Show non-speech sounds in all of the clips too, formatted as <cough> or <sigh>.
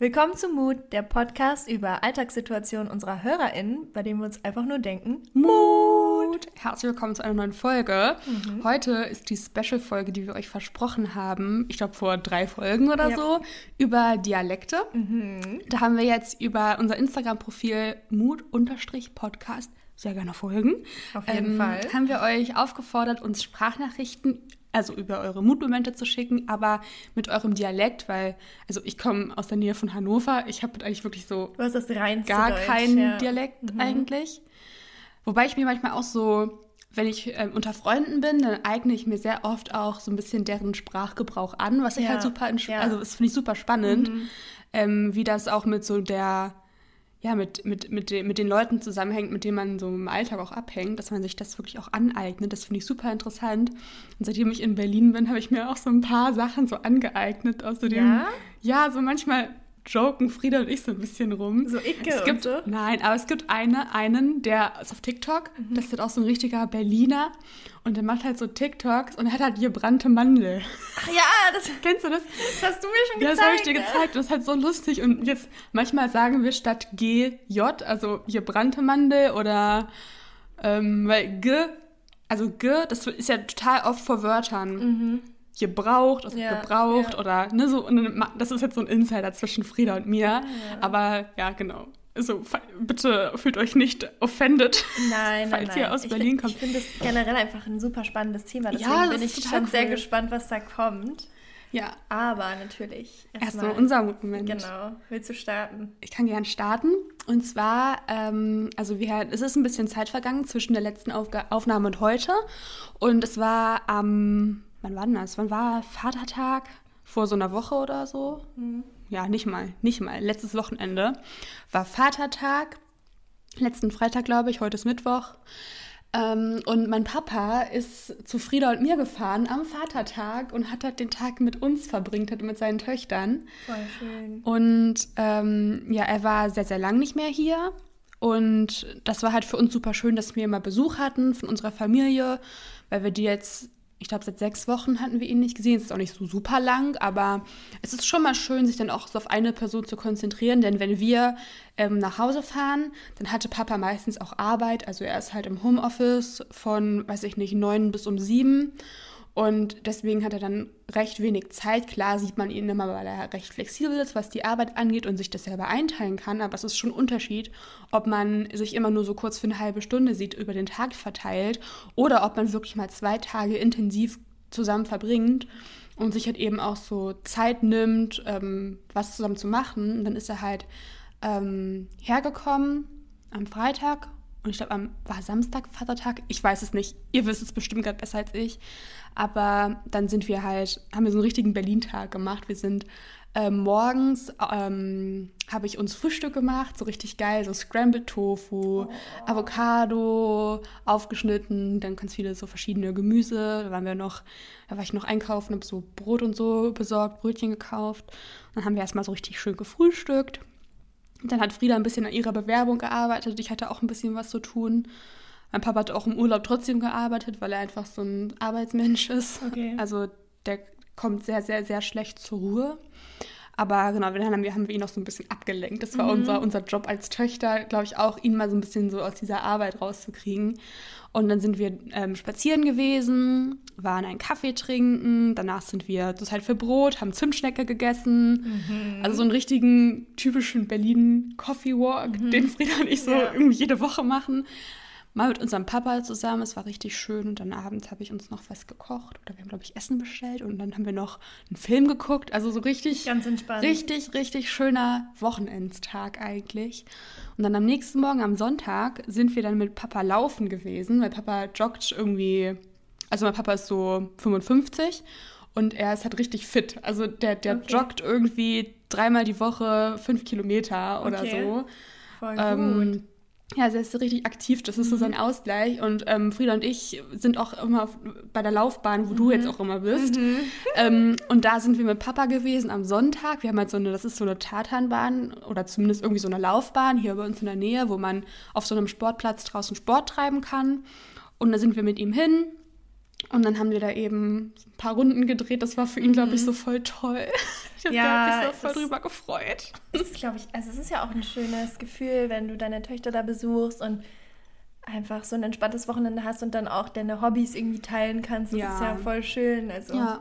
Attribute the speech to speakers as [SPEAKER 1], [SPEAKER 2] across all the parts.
[SPEAKER 1] Willkommen zu Mut, der Podcast über Alltagssituationen unserer HörerInnen, bei dem wir uns einfach nur denken,
[SPEAKER 2] Mut! Herzlich willkommen zu einer neuen Folge. Mhm. Heute ist die Special-Folge, die wir euch versprochen haben, ich glaube vor drei Folgen oder ja. so, über Dialekte. Mhm. Da haben wir jetzt über unser Instagram-Profil Mut-Podcast sehr gerne folgen.
[SPEAKER 1] Auf jeden ähm, Fall.
[SPEAKER 2] Haben wir euch aufgefordert, uns Sprachnachrichten also über eure Mutmomente zu schicken, aber mit eurem Dialekt, weil, also ich komme aus der Nähe von Hannover, ich habe eigentlich wirklich so
[SPEAKER 1] gar
[SPEAKER 2] Deutsch, keinen ja. Dialekt mhm. eigentlich. Wobei ich mir manchmal auch so, wenn ich äh, unter Freunden bin, dann eigne ich mir sehr oft auch so ein bisschen deren Sprachgebrauch an, was ich halt super, ja. also das finde ich super spannend, mhm. ähm, wie das auch mit so der ja, mit, mit, mit, de, mit den Leuten zusammenhängt, mit denen man so im Alltag auch abhängt, dass man sich das wirklich auch aneignet. Das finde ich super interessant. Und seitdem ich in Berlin bin, habe ich mir auch so ein paar Sachen so angeeignet. Außerdem, ja? ja, so manchmal joken Frieda und ich so ein bisschen rum.
[SPEAKER 1] So Icke
[SPEAKER 2] es gibt,
[SPEAKER 1] so?
[SPEAKER 2] Nein, aber es gibt eine, einen, der ist auf TikTok. Mhm. Das ist auch so ein richtiger Berliner. Und der macht halt so TikToks und er hat halt gebrannte Mandel.
[SPEAKER 1] Ach ja, das <laughs> kennst du das? Das hast du mir schon
[SPEAKER 2] gezeigt. Ja, das habe ich dir gezeigt. Das ist halt so lustig. Und jetzt manchmal sagen wir statt GJ, also gebrannte Mandel oder ähm, weil G, also G, das ist ja total oft vor Wörtern. Mhm gebraucht, also ja, gebraucht ja. oder ne, so. Und das ist jetzt so ein Insider zwischen Frieda und mir. Ja, aber ja, genau. Also bitte fühlt euch nicht offended,
[SPEAKER 1] nein, <laughs>
[SPEAKER 2] falls
[SPEAKER 1] nein,
[SPEAKER 2] ihr aus
[SPEAKER 1] ich
[SPEAKER 2] Berlin
[SPEAKER 1] find,
[SPEAKER 2] kommt.
[SPEAKER 1] Ich finde es generell einfach ein super spannendes Thema. Deswegen ja, bin ich schon cool. sehr gespannt, was da kommt.
[SPEAKER 2] Ja.
[SPEAKER 1] Aber natürlich
[SPEAKER 2] erstmal erst unser Moment.
[SPEAKER 1] Genau. Willst du starten?
[SPEAKER 2] Ich kann gern starten. Und zwar, ähm, also wir, es ist ein bisschen Zeit vergangen zwischen der letzten Aufga Aufnahme und heute. Und es war am wann war denn das? Wann war Vatertag? Vor so einer Woche oder so? Mhm. Ja, nicht mal, nicht mal. Letztes Wochenende war Vatertag. Letzten Freitag, glaube ich, heute ist Mittwoch. Ähm, und mein Papa ist zu Frieda und mir gefahren am Vatertag und hat halt den Tag mit uns verbringt, hat mit seinen Töchtern.
[SPEAKER 1] Voll schön.
[SPEAKER 2] Und ähm, ja, er war sehr, sehr lang nicht mehr hier. Und das war halt für uns super schön, dass wir mal Besuch hatten von unserer Familie, weil wir die jetzt ich glaube, seit sechs Wochen hatten wir ihn nicht gesehen. Es ist auch nicht so super lang, aber es ist schon mal schön, sich dann auch so auf eine Person zu konzentrieren. Denn wenn wir ähm, nach Hause fahren, dann hatte Papa meistens auch Arbeit. Also er ist halt im Homeoffice von, weiß ich nicht, neun bis um sieben. Und deswegen hat er dann recht wenig Zeit. Klar sieht man ihn immer, weil er recht flexibel ist, was die Arbeit angeht und sich das selber einteilen kann. Aber es ist schon ein Unterschied, ob man sich immer nur so kurz für eine halbe Stunde sieht, über den Tag verteilt, oder ob man wirklich mal zwei Tage intensiv zusammen verbringt und sich halt eben auch so Zeit nimmt, ähm, was zusammen zu machen. Und dann ist er halt ähm, hergekommen am Freitag und ich glaube, am war Samstag Vatertag. Ich weiß es nicht. Ihr wisst es bestimmt gerade besser als ich. Aber dann sind wir halt, haben wir so einen richtigen Berlin-Tag gemacht. Wir sind äh, morgens, ähm, habe ich uns Frühstück gemacht, so richtig geil, so Scrambled Tofu, oh. Avocado, aufgeschnitten, dann ganz viele so verschiedene Gemüse. Da waren wir noch, da war ich noch einkaufen, habe so Brot und so besorgt, Brötchen gekauft. Dann haben wir erstmal so richtig schön gefrühstückt. Dann hat Frieda ein bisschen an ihrer Bewerbung gearbeitet. Ich hatte auch ein bisschen was zu tun. Mein Papa hat auch im Urlaub trotzdem gearbeitet, weil er einfach so ein Arbeitsmensch ist.
[SPEAKER 1] Okay.
[SPEAKER 2] Also der kommt sehr, sehr, sehr schlecht zur Ruhe. Aber genau, dann haben wir, haben wir ihn noch so ein bisschen abgelenkt. Das war mhm. unser, unser Job als Töchter, glaube ich, auch, ihn mal so ein bisschen so aus dieser Arbeit rauszukriegen. Und dann sind wir ähm, spazieren gewesen, waren einen Kaffee trinken, danach sind wir total für Brot, haben Zimtschnecke gegessen. Mhm. Also so einen richtigen typischen Berlin Coffee Walk, mhm. den Frieda und ich so ja. irgendwie jede Woche machen mal mit unserem Papa zusammen. Es war richtig schön. Und dann abends habe ich uns noch was gekocht. Oder wir haben, glaube ich, Essen bestellt. Und dann haben wir noch einen Film geguckt. Also so richtig.
[SPEAKER 1] Ganz entspannt.
[SPEAKER 2] Richtig, richtig schöner Wochenendstag eigentlich. Und dann am nächsten Morgen, am Sonntag, sind wir dann mit Papa laufen gewesen, weil Papa joggt irgendwie. Also mein Papa ist so 55 und er ist halt richtig fit. Also der, der okay. joggt irgendwie dreimal die Woche fünf Kilometer oder okay. so.
[SPEAKER 1] Voll ähm, gut.
[SPEAKER 2] Ja, also er ist richtig aktiv, das ist mhm. so sein Ausgleich. Und ähm, Frieda und ich sind auch immer bei der Laufbahn, wo mhm. du jetzt auch immer bist. Mhm. Ähm, und da sind wir mit Papa gewesen am Sonntag. Wir haben halt so eine, das ist so eine Tatanbahn oder zumindest irgendwie so eine Laufbahn hier bei uns in der Nähe, wo man auf so einem Sportplatz draußen Sport treiben kann. Und da sind wir mit ihm hin. Und dann haben wir da eben ein paar Runden gedreht. Das war für ihn, glaube ich, so voll toll. Ich habe
[SPEAKER 1] Ja,
[SPEAKER 2] sich so voll drüber gefreut.
[SPEAKER 1] Das ist, glaube ich, also es ist ja auch ein schönes Gefühl, wenn du deine Töchter da besuchst und einfach so ein entspanntes Wochenende hast und dann auch deine Hobbys irgendwie teilen kannst. Das
[SPEAKER 2] Ja.
[SPEAKER 1] ist ja voll schön. Also
[SPEAKER 2] Ja.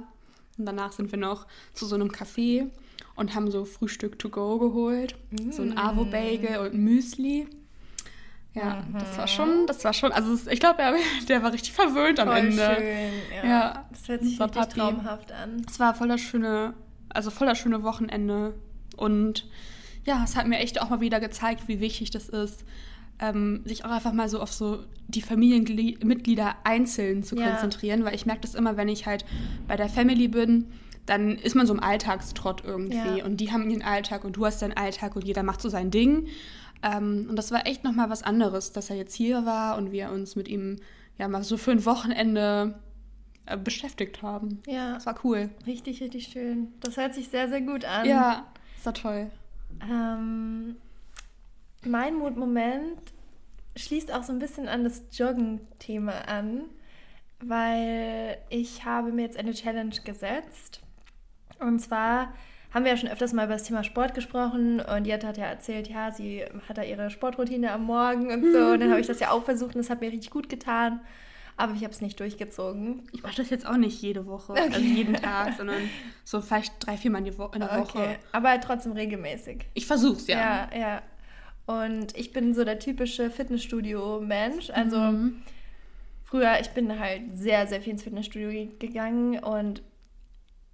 [SPEAKER 2] Und danach sind wir noch zu so einem Café und haben so Frühstück to go geholt. So ein Avo-Bagel und Müsli. Ja, das war schon, das war schon, also ich glaube, der, war richtig verwöhnt am
[SPEAKER 1] voll
[SPEAKER 2] Ende.
[SPEAKER 1] schön. Ja.
[SPEAKER 2] Ja.
[SPEAKER 1] Das hört sich richtig
[SPEAKER 2] Papi.
[SPEAKER 1] traumhaft an.
[SPEAKER 2] Es war voll das schöne, also voll das schöne Wochenende. Und ja, es hat mir echt auch mal wieder gezeigt, wie wichtig das ist, ähm, sich auch einfach mal so auf so die Familienmitglieder einzeln zu
[SPEAKER 1] Ja.
[SPEAKER 2] konzentrieren, weil ich merke das immer, wenn ich halt bei der Family bin, dann ist man so im Alltagstrott irgendwie
[SPEAKER 1] Ja.
[SPEAKER 2] und die haben ihren Alltag und du hast deinen Alltag und jeder macht so sein Ding. Ähm, und das war echt nochmal was anderes, dass er jetzt hier war und wir uns mit ihm ja mal so für ein Wochenende beschäftigt haben.
[SPEAKER 1] Ja,
[SPEAKER 2] Das war cool.
[SPEAKER 1] richtig, richtig schön. Das hört sich sehr, sehr gut an.
[SPEAKER 2] Ja, das war toll.
[SPEAKER 1] Ähm, mein Mutmoment schließt auch so ein bisschen an das Joggen-Thema an, weil ich habe mir jetzt eine Challenge gesetzt. Und zwar haben wir ja schon öfters mal über das Thema Sport gesprochen und Jette hat ja erzählt, ja, sie hat da ihre Sportroutine am Morgen und so. Und dann habe ich das ja auch versucht und das hat mir richtig gut getan. Aber ich habe es nicht durchgezogen.
[SPEAKER 2] Ich mache das jetzt auch nicht jede Woche, also jeden Tag, sondern so vielleicht drei, vier Mal in der Woche.
[SPEAKER 1] Okay. Aber trotzdem regelmäßig.
[SPEAKER 2] Ich versuch's, ja.
[SPEAKER 1] Ja, ja. Und ich bin so der typische Fitnessstudio-Mensch. Also
[SPEAKER 2] Mhm.
[SPEAKER 1] früher, ich bin halt sehr, sehr viel ins Fitnessstudio gegangen und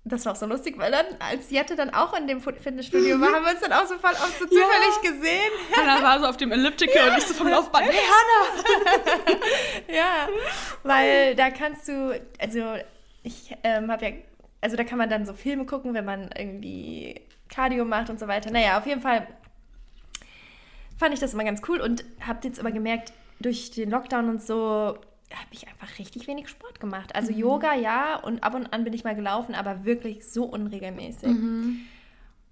[SPEAKER 1] das war auch so lustig, weil dann, als Jette dann auch in dem Fitnessstudio war, haben wir uns dann auch so voll oft so zufällig gesehen.
[SPEAKER 2] Hannah war so auf dem Elliptical und ich so vom Laufband. Hey, Hannah! <laughs>
[SPEAKER 1] Ja, weil da kannst du, also ich ähm, habe ja, also da kann man dann so Filme gucken, wenn man irgendwie Cardio macht und so weiter. Naja, auf jeden Fall fand ich das immer ganz cool und habe jetzt aber gemerkt, durch den Lockdown und so habe ich einfach richtig wenig Sport gemacht. Also Yoga ja und ab und an bin ich mal gelaufen, aber wirklich so unregelmäßig.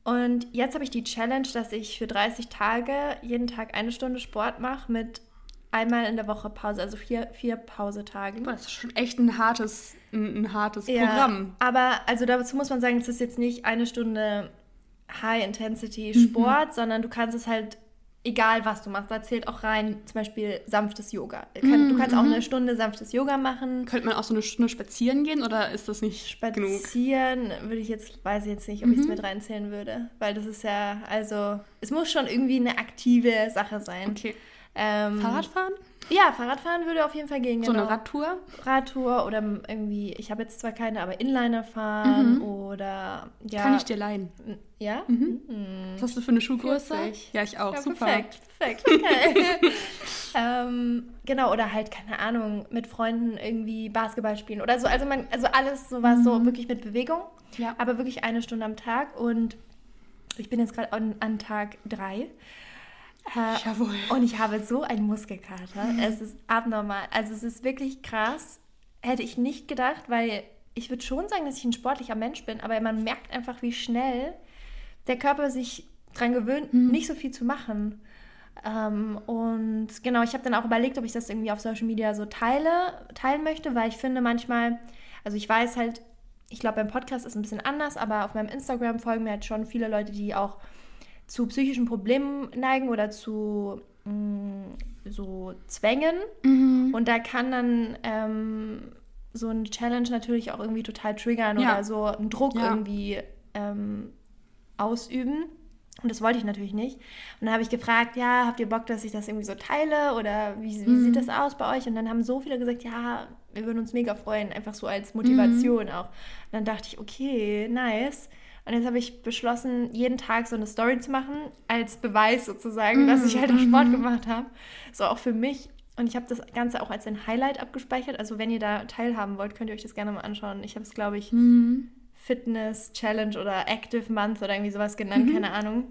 [SPEAKER 1] Und jetzt habe ich die Challenge, dass ich für 30 Tage jeden Tag eine Stunde Sport mache mit einmal in der Woche Pause, also vier, vier Pausetagen.
[SPEAKER 2] Das ist schon echt ein hartes, ein, ein hartes Programm.
[SPEAKER 1] aber also dazu muss man sagen, es ist jetzt nicht eine Stunde High-Intensity-Sport, sondern du kannst es halt, egal was du machst, da zählt auch rein zum Beispiel sanftes Yoga. Kann, Du kannst auch eine Stunde sanftes Yoga machen.
[SPEAKER 2] Könnte man auch so eine Stunde spazieren gehen oder ist das nicht genug?
[SPEAKER 1] Spazieren würde ich jetzt, weiß ich jetzt nicht, ob ich es mit reinzählen würde, weil das ist ja, also, es muss schon irgendwie eine aktive Sache sein.
[SPEAKER 2] Okay.
[SPEAKER 1] Ähm,
[SPEAKER 2] Fahrradfahren?
[SPEAKER 1] Ja, Fahrradfahren würde auf jeden Fall gehen.
[SPEAKER 2] So
[SPEAKER 1] genau.
[SPEAKER 2] eine Radtour?
[SPEAKER 1] Radtour oder irgendwie, ich habe jetzt zwar keine, aber Inliner fahren oder ja.
[SPEAKER 2] Kann ich dir leihen.
[SPEAKER 1] Ja?
[SPEAKER 2] Was hast du für eine Schuhgröße?
[SPEAKER 1] 40.
[SPEAKER 2] Ja, ich auch.
[SPEAKER 1] Ja,
[SPEAKER 2] Super.
[SPEAKER 1] perfekt, perfekt. Okay. <laughs> ähm, genau, oder halt, keine Ahnung, mit Freunden irgendwie Basketball spielen oder so. Also, man, also alles sowas so wirklich mit Bewegung.
[SPEAKER 2] Mhm. Ja.
[SPEAKER 1] Aber wirklich eine Stunde am Tag und ich bin jetzt gerade an, an Tag drei. Äh,
[SPEAKER 2] Jawohl.
[SPEAKER 1] und ich habe so einen Muskelkater. Es ist abnormal. Also es ist wirklich krass. Hätte ich nicht gedacht, weil ich würde schon sagen, dass ich ein sportlicher Mensch bin, aber man merkt einfach, wie schnell der Körper sich daran gewöhnt, nicht so viel zu machen. Ähm, und genau, ich habe dann auch überlegt, ob ich das irgendwie auf Social Media so teile, teilen möchte, weil ich finde manchmal, also ich weiß halt, ich glaube, beim Podcast ist es ein bisschen anders, aber auf meinem Instagram folgen mir halt schon viele Leute, die auch zu psychischen Problemen neigen oder zu mh, so Zwängen. Und da kann dann ähm, so eine Challenge natürlich auch irgendwie total triggern
[SPEAKER 2] Ja.
[SPEAKER 1] oder so einen Druck
[SPEAKER 2] Ja.
[SPEAKER 1] irgendwie ähm, ausüben. Und das wollte ich natürlich nicht. Und dann habe ich gefragt, ja, habt ihr Bock, dass ich das irgendwie so teile? Oder wie, wie
[SPEAKER 2] Mhm.
[SPEAKER 1] sieht das aus bei euch? Und dann haben so viele gesagt, ja, wir würden uns mega freuen, einfach so als Motivation
[SPEAKER 2] Mhm.
[SPEAKER 1] auch. Und dann dachte ich, okay, nice. Und jetzt habe ich beschlossen, jeden Tag so eine Story zu machen, als Beweis sozusagen, dass ich halt auch Sport gemacht habe. So auch für mich. Und ich habe das Ganze auch als ein Highlight abgespeichert. Also wenn ihr da teilhaben wollt, könnt ihr euch das gerne mal anschauen. Ich habe es, glaube ich, Fitness Challenge oder Active Month oder irgendwie sowas genannt, keine Ahnung.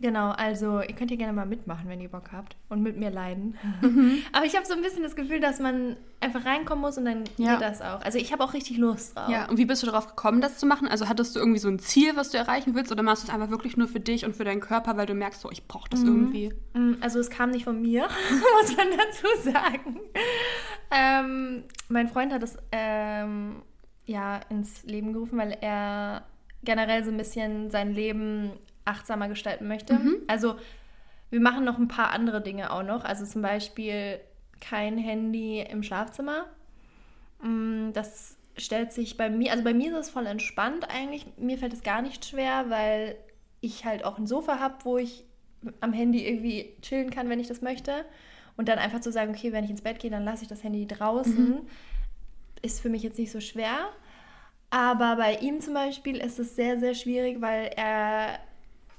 [SPEAKER 1] Genau, also ihr könnt hier gerne mal mitmachen, wenn ihr Bock habt und mit mir leiden. Mhm. <laughs> Aber ich habe so ein bisschen das Gefühl, dass man einfach reinkommen muss und dann ja. geht das auch. Also ich habe auch richtig Lust drauf.
[SPEAKER 2] Ja, und wie bist du darauf gekommen, das zu machen? Also hattest du irgendwie so ein Ziel, was du erreichen willst oder machst du es einfach wirklich nur für dich und für deinen Körper, weil du merkst, so ich brauche das mhm. irgendwie?
[SPEAKER 1] Mhm, also es kam nicht von mir, <laughs> muss man dazu sagen. Ähm, mein Freund hat es ähm, ja ins Leben gerufen, weil er generell so ein bisschen sein Leben achtsamer gestalten möchte. Mhm. Also wir machen noch ein paar andere Dinge auch noch. Also zum Beispiel kein Handy im Schlafzimmer. Mm, das stellt sich bei mir, also bei mir ist es voll entspannt eigentlich. Mir fällt es gar nicht schwer, weil ich halt auch ein Sofa habe, wo ich am Handy irgendwie chillen kann, wenn ich das möchte. Und dann einfach zu sagen, okay, wenn ich ins Bett gehe, dann lasse ich das Handy draußen, mhm. ist für mich jetzt nicht so schwer. Aber bei ihm zum Beispiel ist es sehr, sehr schwierig, weil er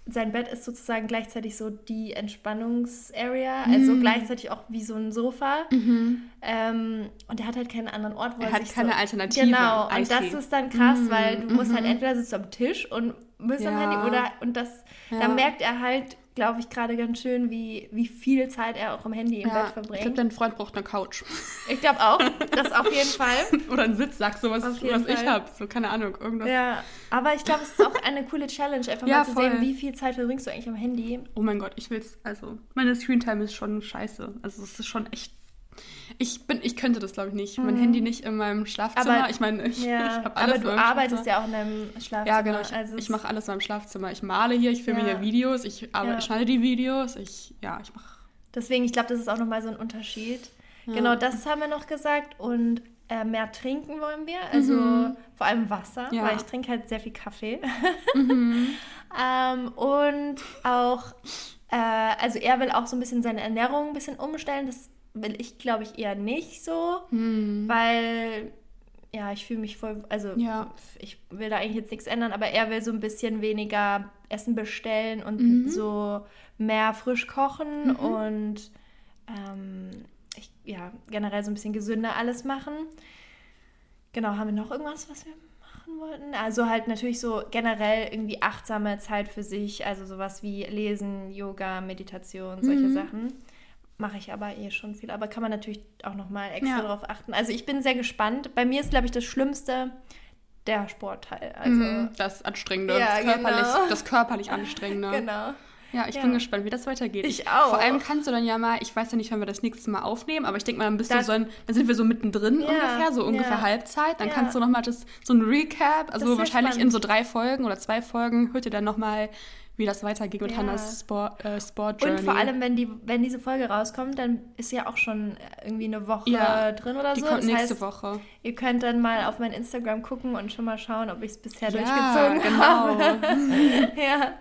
[SPEAKER 1] sein Bett ist sozusagen gleichzeitig so die Entspannungsarea, mhm. also gleichzeitig auch wie so ein Sofa. Mhm. Ähm, und er hat halt keinen anderen Ort,
[SPEAKER 2] wo er, er hat keine
[SPEAKER 1] so,
[SPEAKER 2] Alternative.
[SPEAKER 1] Genau, und das ist dann krass, mhm. weil du musst halt mhm. entweder sitzt am Tisch und bist ja. am Handy oder und das, ja. da merkt er halt, glaube ich, gerade ganz schön, wie, wie viel Zeit er auch am Handy im ja, Bett verbringt. Ich
[SPEAKER 2] glaube, dein Freund braucht eine Couch.
[SPEAKER 1] Ich glaube auch, das auf jeden Fall. <laughs>
[SPEAKER 2] Oder ein Sitzsack, sowas, was ich habe. So, keine Ahnung, irgendwas.
[SPEAKER 1] Ja, aber ich glaube, es ist auch eine coole Challenge, einfach ja, mal zu voll. sehen, wie viel Zeit verbringst du eigentlich am Handy.
[SPEAKER 2] Oh mein Gott, ich will es, also, meine Screentime ist schon scheiße. Also, es ist schon echt ich bin, ich könnte das glaube ich nicht. Mein mhm. Handy nicht in meinem Schlafzimmer. Aber, ich meine, ich, <laughs>
[SPEAKER 1] ja, ich habe alles. Aber du arbeitest ja auch in deinem Schlafzimmer.
[SPEAKER 2] Ja, genau. Ich, also ich mache alles in meinem Schlafzimmer. Ich male hier, ich filme ja. hier Videos, ich ja. schneide die Videos, ich, ja, ich mache.
[SPEAKER 1] Deswegen, ich glaube, das ist auch nochmal so ein Unterschied. Genau, das haben wir noch gesagt. Und äh, mehr trinken wollen wir. Also mhm. vor allem Wasser, ja. weil ich trinke halt sehr viel Kaffee. <laughs> Mhm. ähm, und auch, äh, also er will auch so ein bisschen seine Ernährung ein bisschen umstellen. Das will ich, glaube ich, eher nicht so, hm. weil ja, ich fühle mich voll, also ja. ich will da eigentlich jetzt nichts ändern, aber er will so ein bisschen weniger Essen bestellen und mhm. so mehr frisch kochen mhm. und ähm, ich, ja, generell so ein bisschen gesünder alles machen. Genau, haben wir noch irgendwas, was wir machen wollten? Also halt natürlich so generell irgendwie achtsame Zeit für sich, also sowas wie Lesen, Yoga, Meditation, solche mhm. Sachen. Mache ich aber eh schon viel. Aber kann man natürlich auch nochmal extra ja. darauf achten. Also ich bin sehr gespannt. Bei mir ist, glaube ich, das Schlimmste der Sportteil. Also,
[SPEAKER 2] mhm, das Anstrengende, ja, das, körperlich, genau. das körperlich Anstrengende.
[SPEAKER 1] genau.
[SPEAKER 2] Ja, ich ja. bin gespannt, wie das weitergeht.
[SPEAKER 1] Ich auch.
[SPEAKER 2] Vor allem kannst du dann ja mal, ich weiß ja nicht, wann wir das nächste Mal aufnehmen, aber ich denke mal, dann bist das, du so ein, dann sind wir so mittendrin ja, ungefähr, so ungefähr ja. Halbzeit. Dann kannst du nochmal das, so ein Recap, also wahrscheinlich spannend. in so drei Folgen oder zwei Folgen, hört ihr dann nochmal wie das weitergeht mit ja. Hannas Sport, äh, Sport Journey.
[SPEAKER 1] Und vor allem, wenn, die, wenn diese Folge rauskommt, dann ist ja auch schon irgendwie eine Woche ja, drin oder
[SPEAKER 2] die
[SPEAKER 1] so.
[SPEAKER 2] Kommt das nächste heißt, Woche.
[SPEAKER 1] Ihr könnt dann mal auf mein Instagram gucken und schon mal schauen, ob ich es bisher ja, durchgezogen genau. habe. <laughs> ja,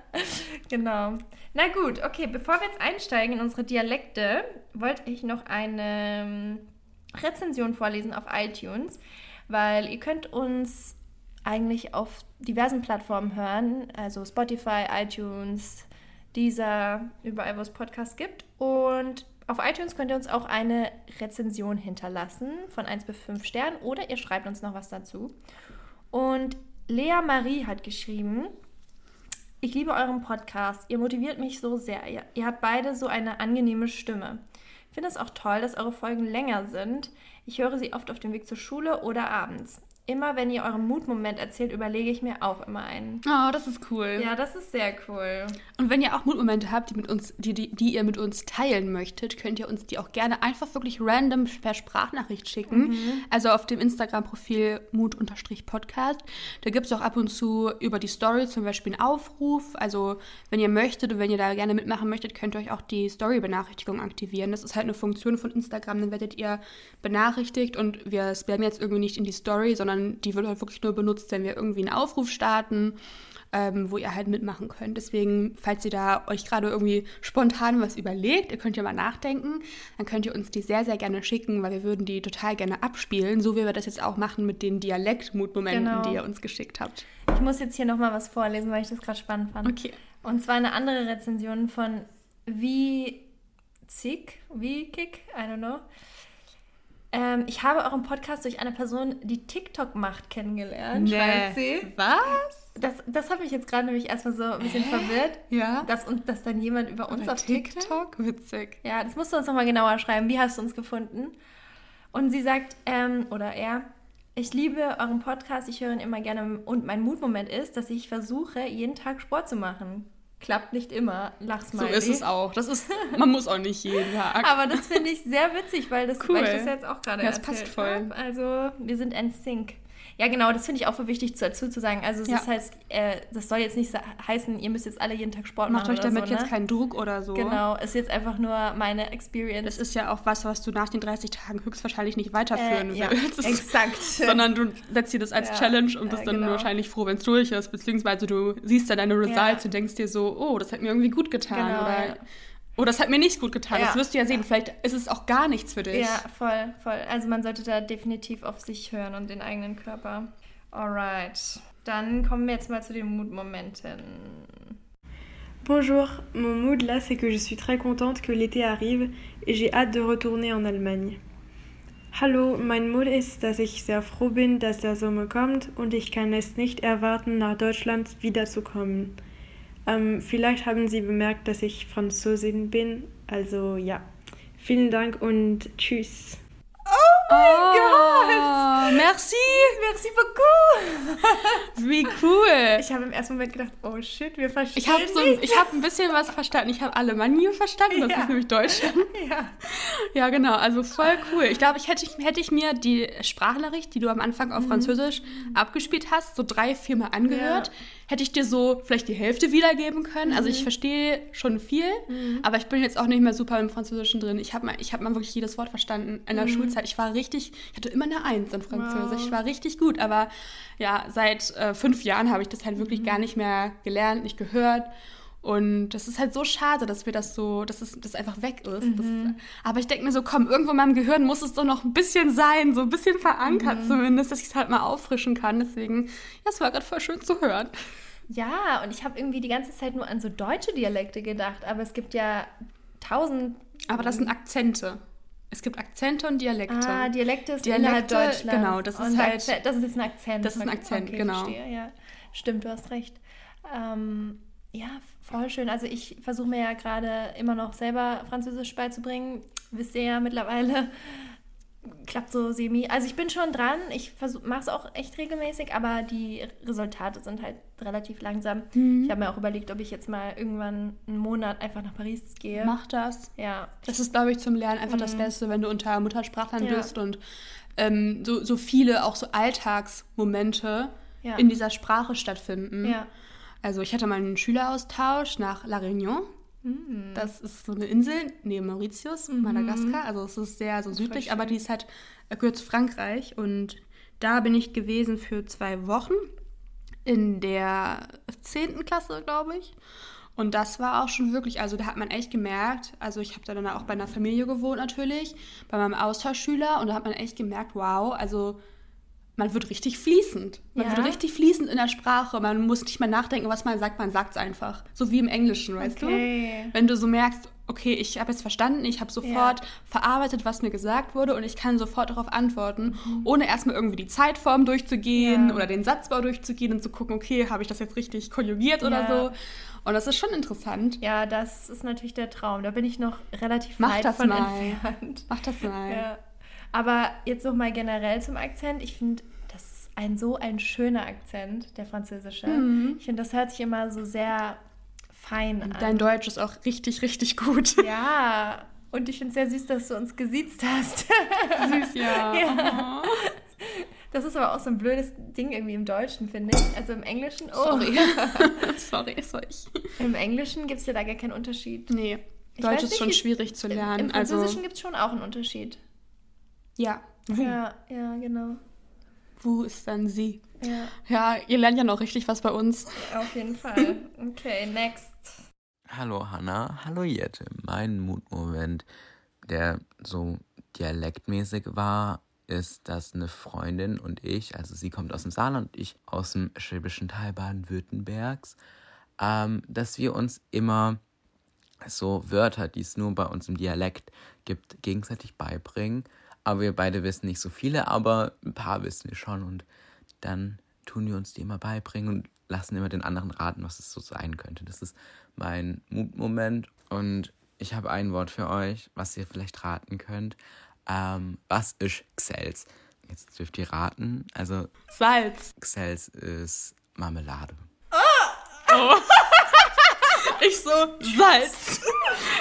[SPEAKER 1] genau. Na gut, okay, bevor wir jetzt einsteigen in unsere Dialekte, wollte ich noch eine ähm, Rezension vorlesen auf iTunes, weil ihr könnt uns eigentlich auf diversen Plattformen hören, also Spotify, iTunes, dieser, überall, wo es Podcasts gibt. Und auf iTunes könnt ihr uns auch eine Rezension hinterlassen von 1 bis 5 Sternen oder ihr schreibt uns noch was dazu. Und Lea Marie hat geschrieben, ich liebe euren Podcast, ihr motiviert mich so sehr. Ihr, ihr habt beide so eine angenehme Stimme. Ich finde es auch toll, dass eure Folgen länger sind. Ich höre sie oft auf dem Weg zur Schule oder abends immer wenn ihr euren Mutmoment erzählt, überlege ich mir auch immer einen.
[SPEAKER 2] Oh, das ist cool.
[SPEAKER 1] Ja, das ist sehr cool.
[SPEAKER 2] Und wenn ihr auch Mutmomente habt, die, mit uns, die, die, die ihr mit uns teilen möchtet, könnt ihr uns die auch gerne einfach wirklich random per Sprachnachricht schicken. Mhm. Also auf dem Instagram-Profil mut-podcast. Da gibt es auch ab und zu über die Story zum Beispiel einen Aufruf. Also wenn ihr möchtet und wenn ihr da gerne mitmachen möchtet, könnt ihr euch auch die Story-Benachrichtigung aktivieren. Das ist halt eine Funktion von Instagram. Dann werdet ihr benachrichtigt und wir spammen jetzt irgendwie nicht in die Story, sondern sondern die wird halt wirklich nur benutzt, wenn wir irgendwie einen Aufruf starten, ähm, wo ihr halt mitmachen könnt. Deswegen, falls ihr da euch gerade irgendwie spontan was überlegt, ihr könnt ja mal nachdenken, dann könnt ihr uns die sehr, sehr gerne schicken, weil wir würden die total gerne abspielen, so wie wir das jetzt auch machen mit den Dialektmutmomenten, genau. die ihr uns geschickt habt.
[SPEAKER 1] Ich muss jetzt hier nochmal was vorlesen, weil ich das gerade spannend fand.
[SPEAKER 2] Okay.
[SPEAKER 1] Und zwar eine andere Rezension von Wie Zick, Wie Kick, I don't know. Ähm, ich habe euren Podcast durch eine Person, die TikTok macht, kennengelernt. schreibt sie.
[SPEAKER 2] Was?
[SPEAKER 1] Das, das hat mich jetzt gerade nämlich erstmal so ein bisschen verwirrt.
[SPEAKER 2] Ja.
[SPEAKER 1] Dass, und, dass dann jemand über uns
[SPEAKER 2] Bei
[SPEAKER 1] auf TikTok.
[SPEAKER 2] TikTok? Witzig.
[SPEAKER 1] Ja, das musst du uns nochmal genauer schreiben. Wie hast du uns gefunden? Und sie sagt, ähm, oder er, ich liebe euren Podcast, ich höre ihn immer gerne. Und mein Mutmoment ist, dass ich versuche, jeden Tag Sport zu machen. Klappt nicht immer, lach's
[SPEAKER 2] So
[SPEAKER 1] mal.
[SPEAKER 2] ist es auch. Das ist, man muss auch nicht jeden Tag. <laughs>
[SPEAKER 1] Aber das finde ich sehr witzig, weil, das,
[SPEAKER 2] Cool.
[SPEAKER 1] weil ich das jetzt auch gerade
[SPEAKER 2] Ja, das passt voll.
[SPEAKER 1] hab. Also wir sind ein Sync. Ja, genau, das finde ich auch für wichtig dazu zu sagen. Also es
[SPEAKER 2] Ja.
[SPEAKER 1] ist halt, äh, das soll jetzt nicht heißen, ihr müsst jetzt alle jeden Tag Sport
[SPEAKER 2] Macht
[SPEAKER 1] machen
[SPEAKER 2] euch
[SPEAKER 1] oder
[SPEAKER 2] damit
[SPEAKER 1] so, ne?
[SPEAKER 2] jetzt keinen Druck oder so.
[SPEAKER 1] Genau, ist jetzt einfach nur meine Experience.
[SPEAKER 2] Es ist ja auch was, was du nach den 30 Tagen höchstwahrscheinlich nicht weiterführen
[SPEAKER 1] Äh, ja,
[SPEAKER 2] willst. <laughs>
[SPEAKER 1] exakt.
[SPEAKER 2] Sondern du setzt dir das als
[SPEAKER 1] Ja,
[SPEAKER 2] Challenge und bist
[SPEAKER 1] äh,
[SPEAKER 2] dann
[SPEAKER 1] genau.
[SPEAKER 2] wahrscheinlich froh, wenn es durch ist. Beziehungsweise du siehst dann deine Results und denkst dir so, oh, das hat mir irgendwie gut getan.
[SPEAKER 1] Genau,
[SPEAKER 2] oder,
[SPEAKER 1] ja.
[SPEAKER 2] Oh, das hat mir nicht gut getan.
[SPEAKER 1] Ja.
[SPEAKER 2] Das wirst du ja sehen. Vielleicht ist es auch gar nichts für dich.
[SPEAKER 1] Ja, voll, voll. Also man sollte da definitiv auf sich hören und den eigenen Körper. Alright. Dann kommen wir jetzt mal zu den Mutmomenten.
[SPEAKER 3] Bonjour, mon mood là c'est que je suis très contente que l'été arrive et j'ai hâte de retourner en Allemagne. Hallo, mein Mood ist, dass ich sehr froh bin, dass der Sommer kommt und ich kann es nicht erwarten, nach Deutschland wiederzukommen. Ähm, vielleicht haben Sie bemerkt, dass ich Französin bin, also ja. Vielen Dank und tschüss.
[SPEAKER 2] Oh, merci.
[SPEAKER 1] Merci beaucoup! <laughs>
[SPEAKER 2] Wie cool.
[SPEAKER 1] Ich habe im ersten Moment gedacht, oh shit, wir verstehen
[SPEAKER 2] Ich habe so, ich hab ein bisschen was verstanden. Ich habe Alemannia verstanden, das
[SPEAKER 1] Ja.
[SPEAKER 2] ist nämlich Deutschland. <laughs>
[SPEAKER 1] Ja.
[SPEAKER 2] Ja, genau, also voll cool. Ich glaube, ich hätte, hätte ich mir die Sprachnachricht, die du am Anfang auf Französisch abgespielt hast, so drei, viermal angehört,
[SPEAKER 1] Ja.
[SPEAKER 2] Hätte ich dir so vielleicht die Hälfte wiedergeben können. Also ich verstehe schon viel, aber ich bin jetzt auch nicht mehr super im Französischen drin. Ich habe mal, ich hab mal wirklich jedes Wort verstanden in der Schulzeit. Ich war richtig, ich hatte immer eine Eins in Französisch.
[SPEAKER 1] Wow.
[SPEAKER 2] Ich war richtig gut, aber ja, seit äh, fünf Jahren habe ich das halt wirklich gar nicht mehr gelernt, nicht gehört. Und das ist halt so schade, dass wir das so, dass es das einfach weg ist. Das, aber ich denke mir so, komm, irgendwo in meinem Gehirn muss es doch noch ein bisschen sein, so ein bisschen verankert zumindest, dass ich es halt mal auffrischen kann. Deswegen, ja, es war gerade voll schön zu hören.
[SPEAKER 1] Ja, und ich habe irgendwie die ganze Zeit nur an so deutsche Dialekte gedacht, aber es gibt ja tausend.
[SPEAKER 2] Aber das sind Akzente. Es gibt Akzente und Dialekte.
[SPEAKER 1] Ah, Dialekte ist
[SPEAKER 2] Dialekte,
[SPEAKER 1] innerhalb Deutschlands.
[SPEAKER 2] genau, das ist
[SPEAKER 1] und
[SPEAKER 2] halt-
[SPEAKER 1] Akze- das ist jetzt ein Akzent.
[SPEAKER 2] Das ist ein Akzent,
[SPEAKER 1] okay,
[SPEAKER 2] genau.
[SPEAKER 1] Verstehe, ja. Stimmt, du hast recht. Ähm, ja, voll schön. Also ich versuche mir ja gerade immer noch selber Französisch beizubringen. Wisst ihr ja mittlerweile. Klappt so semi. Also ich bin schon dran. Ich mache es auch echt regelmäßig, aber die Resultate sind halt relativ langsam.
[SPEAKER 2] Mhm.
[SPEAKER 1] Ich habe mir auch überlegt, ob ich jetzt mal irgendwann einen Monat einfach nach Paris gehe.
[SPEAKER 2] Mach das.
[SPEAKER 1] Ja.
[SPEAKER 2] Das ist, glaube ich, zum Lernen einfach das Beste, wenn du unter Muttersprachlern
[SPEAKER 1] Ja.
[SPEAKER 2] bist und ähm, so, so viele auch so Alltagsmomente
[SPEAKER 1] Ja.
[SPEAKER 2] in dieser Sprache stattfinden.
[SPEAKER 1] Ja.
[SPEAKER 2] Also ich hatte mal einen Schüleraustausch nach La Réunion.
[SPEAKER 1] Mhm.
[SPEAKER 2] Das ist so eine Insel neben Mauritius, Madagaskar. Also es ist sehr so südlich, aber die ist halt äh, gehört zu Frankreich. Und da bin ich gewesen für zwei Wochen in der 10. Klasse, glaube ich. Und das war auch schon wirklich, also da hat man echt gemerkt, also ich habe da dann auch bei einer Familie gewohnt natürlich, bei meinem Austauschschüler und da hat man echt gemerkt, wow, also man wird richtig fließend. Man
[SPEAKER 1] Ja?
[SPEAKER 2] wird richtig fließend in der Sprache. Man muss nicht mal nachdenken, was man sagt, man sagt es einfach. So wie im Englischen, weißt
[SPEAKER 1] Okay.
[SPEAKER 2] du? Wenn du so merkst, okay, ich habe jetzt verstanden, ich habe sofort verarbeitet, was mir gesagt wurde und ich kann sofort darauf antworten, ohne erstmal irgendwie die Zeitform durchzugehen
[SPEAKER 1] Mhm. Ja.
[SPEAKER 2] oder den Satzbau durchzugehen und zu gucken, okay, habe ich das jetzt richtig konjugiert oder
[SPEAKER 1] Ja.
[SPEAKER 2] so. Und das ist schon interessant.
[SPEAKER 1] Ja, das ist natürlich der Traum. Da bin ich noch relativ
[SPEAKER 2] Mach
[SPEAKER 1] weit
[SPEAKER 2] das
[SPEAKER 1] von
[SPEAKER 2] mal.
[SPEAKER 1] entfernt.
[SPEAKER 2] Mach das mal.
[SPEAKER 1] Ja. Aber jetzt noch mal generell zum Akzent. Ich finde, das ist ein so ein schöner Akzent, der französische.
[SPEAKER 2] Mhm.
[SPEAKER 1] Ich finde, das hört sich immer so sehr fein an.
[SPEAKER 2] Dein Deutsch ist auch richtig, richtig gut. <laughs>
[SPEAKER 1] ja, und ich finde es sehr süß, dass du uns gesiezt hast. <laughs>
[SPEAKER 2] Süß, ja.
[SPEAKER 1] Ja. Das ist aber auch so ein blödes Ding irgendwie im Deutschen, finde ich. Also im Englischen, oh,
[SPEAKER 2] Sorry. <laughs> Sorry, ich.
[SPEAKER 1] im Englischen gibt es ja da gar keinen Unterschied.
[SPEAKER 2] Nee,
[SPEAKER 1] Ich
[SPEAKER 2] Deutsch ist
[SPEAKER 1] nicht,
[SPEAKER 2] schon
[SPEAKER 1] wie-
[SPEAKER 2] schwierig zu
[SPEAKER 1] Im-
[SPEAKER 2] lernen.
[SPEAKER 1] Im
[SPEAKER 2] also,
[SPEAKER 1] Französischen gibt es schon auch einen Unterschied.
[SPEAKER 2] Ja.
[SPEAKER 1] Ja, <laughs> ja, genau.
[SPEAKER 2] wo ist dann sie?
[SPEAKER 1] Ja,
[SPEAKER 2] Ja, ihr lernt ja noch richtig was bei uns.
[SPEAKER 1] auf jeden Fall. <laughs> Okay, next.
[SPEAKER 4] Hallo Hanna, hallo Jette. Mein Mutmoment, der so dialektmäßig war, ist, dass eine Freundin und ich, also sie kommt aus dem Saarland und ich aus dem schwäbischen Teil Baden-Württembergs, ähm, dass wir uns immer so Wörter, die es nur bei uns im Dialekt gibt, gegenseitig beibringen. Aber wir beide wissen nicht so viele, aber ein paar wissen wir schon. Und dann tun wir uns die immer beibringen und lassen immer den anderen raten, was es so sein könnte. Das ist mein Mutmoment. Und ich habe ein Wort für euch, was ihr vielleicht raten könnt. Ähm, was ist Xels? Jetzt dürft ihr raten. Also
[SPEAKER 2] Salz.
[SPEAKER 4] Xels ist Marmelade.
[SPEAKER 2] Oh. <laughs> <laughs> Ich so, Salz.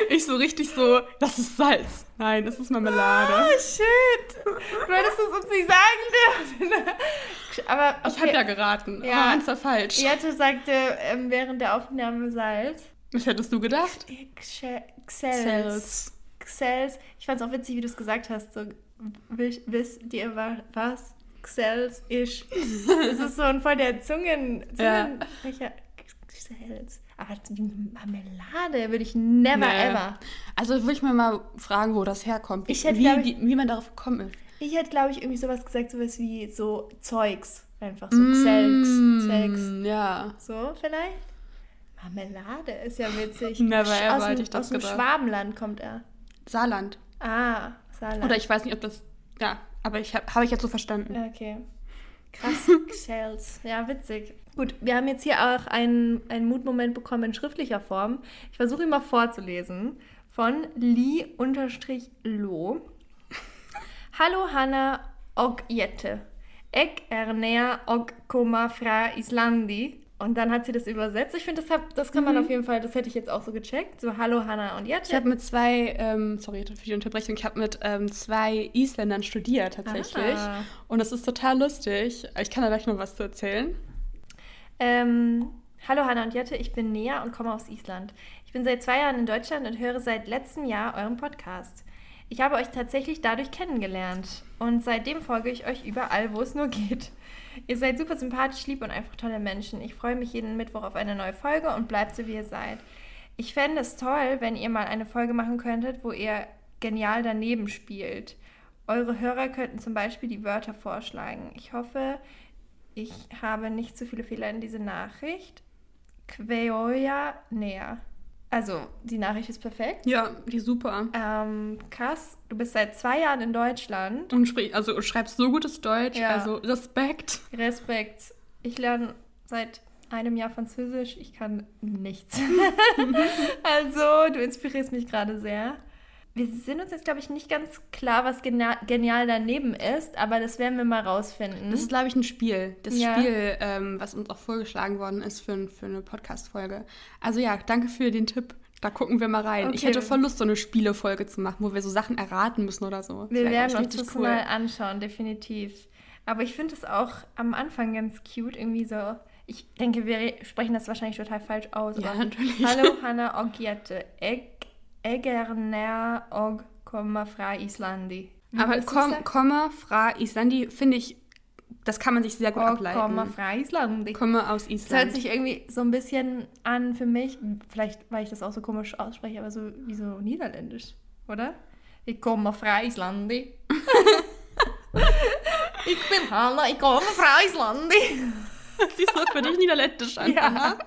[SPEAKER 2] Ich so richtig so, das ist Salz. Nein, das ist Marmelade.
[SPEAKER 1] Oh, shit. Du hättest es uns nicht sagen dürfen. Aber okay.
[SPEAKER 2] Ich habe ja geraten,
[SPEAKER 1] Ja.
[SPEAKER 2] aber eins war falsch.
[SPEAKER 1] Jette sagte ähm, während der Aufnahme Salz.
[SPEAKER 2] Was hättest du gedacht?
[SPEAKER 1] Xe- Xels. Xels. Ich fand es auch witzig, wie du es gesagt hast. So, wiss- wisst ihr, wa- was Xels ist? <laughs> Das ist so ein voll der Zungen...
[SPEAKER 2] Ja.
[SPEAKER 1] Zungenbrecher. Xels. Aber Marmelade würde ich never
[SPEAKER 2] Nee.
[SPEAKER 1] ever.
[SPEAKER 2] Also würde ich mir mal fragen, wo das herkommt. Wie,
[SPEAKER 1] Ich hätte,
[SPEAKER 2] wie,
[SPEAKER 1] ich-
[SPEAKER 2] wie, man darauf gekommen ist.
[SPEAKER 1] Ich hätte, glaube ich, irgendwie sowas gesagt, sowas wie so Zeugs. Einfach so Xelx. Xelx.
[SPEAKER 2] Mm, Ja.
[SPEAKER 1] So vielleicht? Marmelade ist ja witzig. <laughs>
[SPEAKER 2] Never ever
[SPEAKER 1] aus
[SPEAKER 2] hätte ich das
[SPEAKER 1] Aus dem
[SPEAKER 2] gedacht.
[SPEAKER 1] Schwabenland kommt er.
[SPEAKER 2] Saarland.
[SPEAKER 1] Ah, Saarland.
[SPEAKER 2] Oder ich weiß nicht, ob das. Ja, aber ich habe hab ich jetzt so verstanden.
[SPEAKER 1] Okay. Krass, <laughs> Shells. Ja, witzig. Gut, wir haben jetzt hier auch einen, einen Mutmoment bekommen in schriftlicher Form. Ich versuche ihn mal vorzulesen. Von Li-Lo. <laughs> Hallo Hanna og Jette. Ek er näher og komma fra Islandi. Und dann hat sie das übersetzt. Ich finde, das, hab- das kann man auf jeden Fall, das hätte ich jetzt auch so gecheckt. So, hallo Hanna und Jette.
[SPEAKER 2] Ich habe mit zwei, ähm, sorry für die Unterbrechung, ich habe mit ähm, zwei Isländern studiert tatsächlich.
[SPEAKER 1] Ah.
[SPEAKER 2] Und das ist total lustig. Ich kann da gleich noch was zu erzählen.
[SPEAKER 1] Ähm, hallo Hanna und Jette, ich bin Nea und komme aus Island. Ich bin seit zwei Jahren in Deutschland und höre seit letztem Jahr euren Podcast. Ich habe euch tatsächlich dadurch kennengelernt und seitdem folge ich euch überall, wo es nur geht. Ihr seid super sympathisch, lieb und einfach tolle Menschen. Ich freue mich jeden Mittwoch auf eine neue Folge und bleibt so, wie ihr seid. Ich fände es toll, wenn ihr mal eine Folge machen könntet, wo ihr genial daneben spielt. Eure Hörer könnten zum Beispiel die Wörter vorschlagen. Ich hoffe, ich habe nicht zu viele Fehler in diese Nachricht. Queoia näher. Also, die Nachricht ist perfekt.
[SPEAKER 2] Ja, die ist super.
[SPEAKER 1] Ähm, krass, du bist seit zwei Jahren in Deutschland.
[SPEAKER 2] Und sprich, also schreibst so gutes Deutsch,
[SPEAKER 1] Ja.
[SPEAKER 2] also Respekt.
[SPEAKER 1] Respekt. Ich lerne seit einem Jahr Französisch. Ich kann nichts. <laughs> also, du inspirierst mich gerade sehr. Wir sind uns jetzt, glaube ich, nicht ganz klar, was genial daneben ist, aber das werden wir mal rausfinden.
[SPEAKER 2] Das ist, glaube ich, ein Spiel. Das
[SPEAKER 1] Ja.
[SPEAKER 2] Spiel, ähm, was uns auch vorgeschlagen worden ist für, für eine Podcast-Folge. Also ja, danke für den Tipp. Da gucken wir mal rein. Ich
[SPEAKER 1] Okay.
[SPEAKER 2] hätte voll Lust, so eine Spielefolge zu machen, wo wir so Sachen erraten müssen oder so.
[SPEAKER 1] Wir werden
[SPEAKER 2] ich,
[SPEAKER 1] uns das mal anschauen, definitiv. Aber ich finde es auch am Anfang ganz cute, irgendwie so. Ich denke, wir re- sprechen das wahrscheinlich total falsch aus.
[SPEAKER 2] Ja,
[SPEAKER 1] aber <laughs>
[SPEAKER 2] natürlich.
[SPEAKER 1] Hallo Hanna Ogiette. Egerner og komma fra Islandi.
[SPEAKER 2] Aber
[SPEAKER 1] sagen?
[SPEAKER 2] Komma, Fra, Islandi, finde ich, das kann man sich sehr gut
[SPEAKER 1] Og
[SPEAKER 2] ableiten.
[SPEAKER 1] komma fra Islandi.
[SPEAKER 2] Komme aus
[SPEAKER 1] Das hört
[SPEAKER 2] Island.
[SPEAKER 1] sich irgendwie so ein bisschen an für mich, vielleicht weil ich das auch so komisch ausspreche, aber so wie so niederländisch, oder? Ich komme fra Islandi. <laughs> ich bin Hanna, ich komme fra Islandi.
[SPEAKER 2] Siehst <laughs> du, für dich niederländisch an.
[SPEAKER 1] Ja.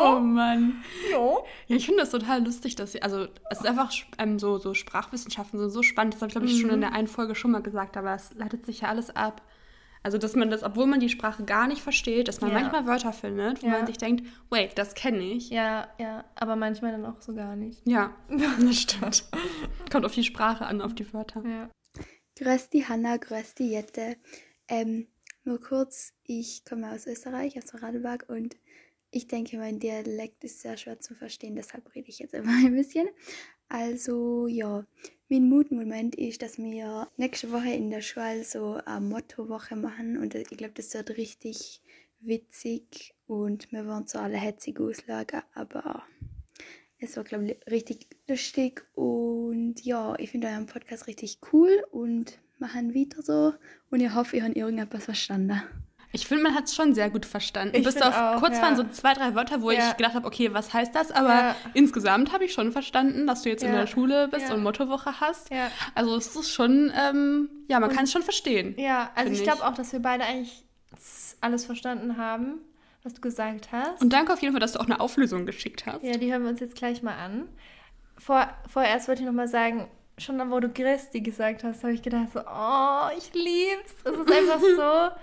[SPEAKER 2] Oh Mann.
[SPEAKER 1] Ja.
[SPEAKER 2] Ja, ich finde das total lustig, dass sie, also es ist einfach ähm, so, so Sprachwissenschaften sind so spannend. Das habe ich, glaube ich, schon
[SPEAKER 1] Mhm.
[SPEAKER 2] in der einen Folge schon mal gesagt, aber es leitet sich ja alles ab. Also, dass man das, obwohl man die Sprache gar nicht versteht, dass man
[SPEAKER 1] Ja.
[SPEAKER 2] manchmal Wörter findet, wo
[SPEAKER 1] Ja.
[SPEAKER 2] man sich denkt, wait, das kenne ich.
[SPEAKER 1] ja, ja, aber manchmal dann auch so gar nicht.
[SPEAKER 2] Ja, <laughs> das stimmt. Kommt auf die Sprache an, auf die Wörter.
[SPEAKER 1] Ja.
[SPEAKER 5] Grüß die Hanna, grüß die Jette. Ähm, nur kurz, ich komme aus Österreich, aus Radlberg und ich denke, mein Dialekt ist sehr schwer zu verstehen, deshalb rede ich jetzt immer <laughs> ein bisschen. Also ja, mein Mutmoment ist, dass wir nächste Woche in der Schule so eine Mottowoche machen und ich glaube, das wird richtig witzig und wir wollen so alle hetzig auslagen, aber es war, glaube ich, richtig lustig und ja, ich finde euren Podcast richtig cool und machen weiter so und ich hoffe, ihr habt irgendetwas verstanden.
[SPEAKER 2] Ich finde, man hat es schon sehr gut verstanden.
[SPEAKER 1] Ich
[SPEAKER 2] Bis auf
[SPEAKER 1] auch,
[SPEAKER 2] kurz
[SPEAKER 1] ja.
[SPEAKER 2] waren so zwei, drei Wörter, wo
[SPEAKER 1] Ja.
[SPEAKER 2] ich gedacht habe, okay, was heißt das? Aber
[SPEAKER 1] Ja.
[SPEAKER 2] insgesamt habe ich schon verstanden, dass du jetzt in der Schule bist und Mottowoche hast. Also es ist schon, ähm, ja, man kann es schon verstehen.
[SPEAKER 1] Ja, also ich
[SPEAKER 2] ich.
[SPEAKER 1] glaube auch, dass wir beide eigentlich alles verstanden haben, was du gesagt hast.
[SPEAKER 2] Und danke auf jeden Fall, dass du auch eine Auflösung geschickt hast.
[SPEAKER 1] Ja, die hören wir uns jetzt gleich mal an. Vor, vorerst wollte ich noch mal sagen, schon wo du Christi gesagt hast, habe ich gedacht so, oh, ich lieb's. Es ist einfach <laughs> so.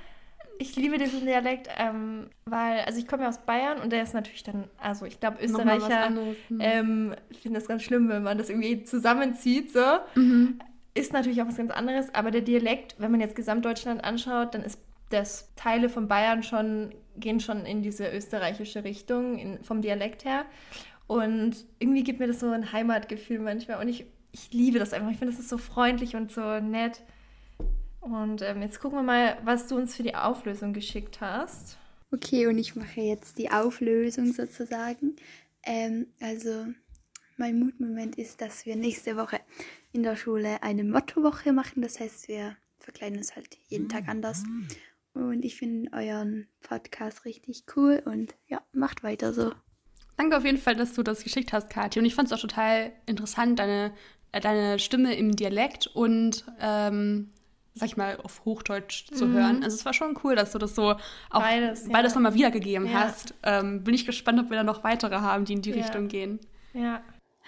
[SPEAKER 1] Ich liebe diesen Dialekt, ähm, weil, also ich komme ja aus Bayern und der ist natürlich dann, also ich glaube, Österreicher
[SPEAKER 2] hm.
[SPEAKER 1] ähm, finden das ganz schlimm, wenn man das irgendwie zusammenzieht, so.
[SPEAKER 2] Mhm.
[SPEAKER 1] Ist natürlich auch was ganz anderes, aber der Dialekt, wenn man jetzt Gesamtdeutschland anschaut, dann ist das Teile von Bayern schon, gehen schon in diese österreichische Richtung, in, vom Dialekt her. Und irgendwie gibt mir das so ein Heimatgefühl manchmal. Und ich, ich liebe das einfach. Ich finde, das ist so freundlich und so nett. Und ähm, jetzt gucken wir mal, was du uns für die Auflösung geschickt hast.
[SPEAKER 5] Okay, und ich mache jetzt die Auflösung sozusagen. Ähm, also, mein Mutmoment ist, dass wir nächste Woche in der Schule eine Mottowoche machen. Das heißt, wir verkleiden uns halt jeden Tag anders. Und ich finde euren Podcast richtig cool und ja, macht weiter so.
[SPEAKER 2] Danke auf jeden Fall, dass du das geschickt hast, Kathi. Und ich fand es auch total interessant, deine, äh, deine Stimme im Dialekt und, ähm, sag ich mal, auf Hochdeutsch zu hören. Also es war schon cool, dass du das so auch
[SPEAKER 1] Beides,
[SPEAKER 2] beides,
[SPEAKER 1] ja.
[SPEAKER 2] nochmal wiedergegeben
[SPEAKER 1] Ja.
[SPEAKER 2] hast. Ähm, bin ich gespannt, ob wir da noch weitere haben, die in die
[SPEAKER 1] Ja.
[SPEAKER 2] Richtung gehen.
[SPEAKER 1] Ja.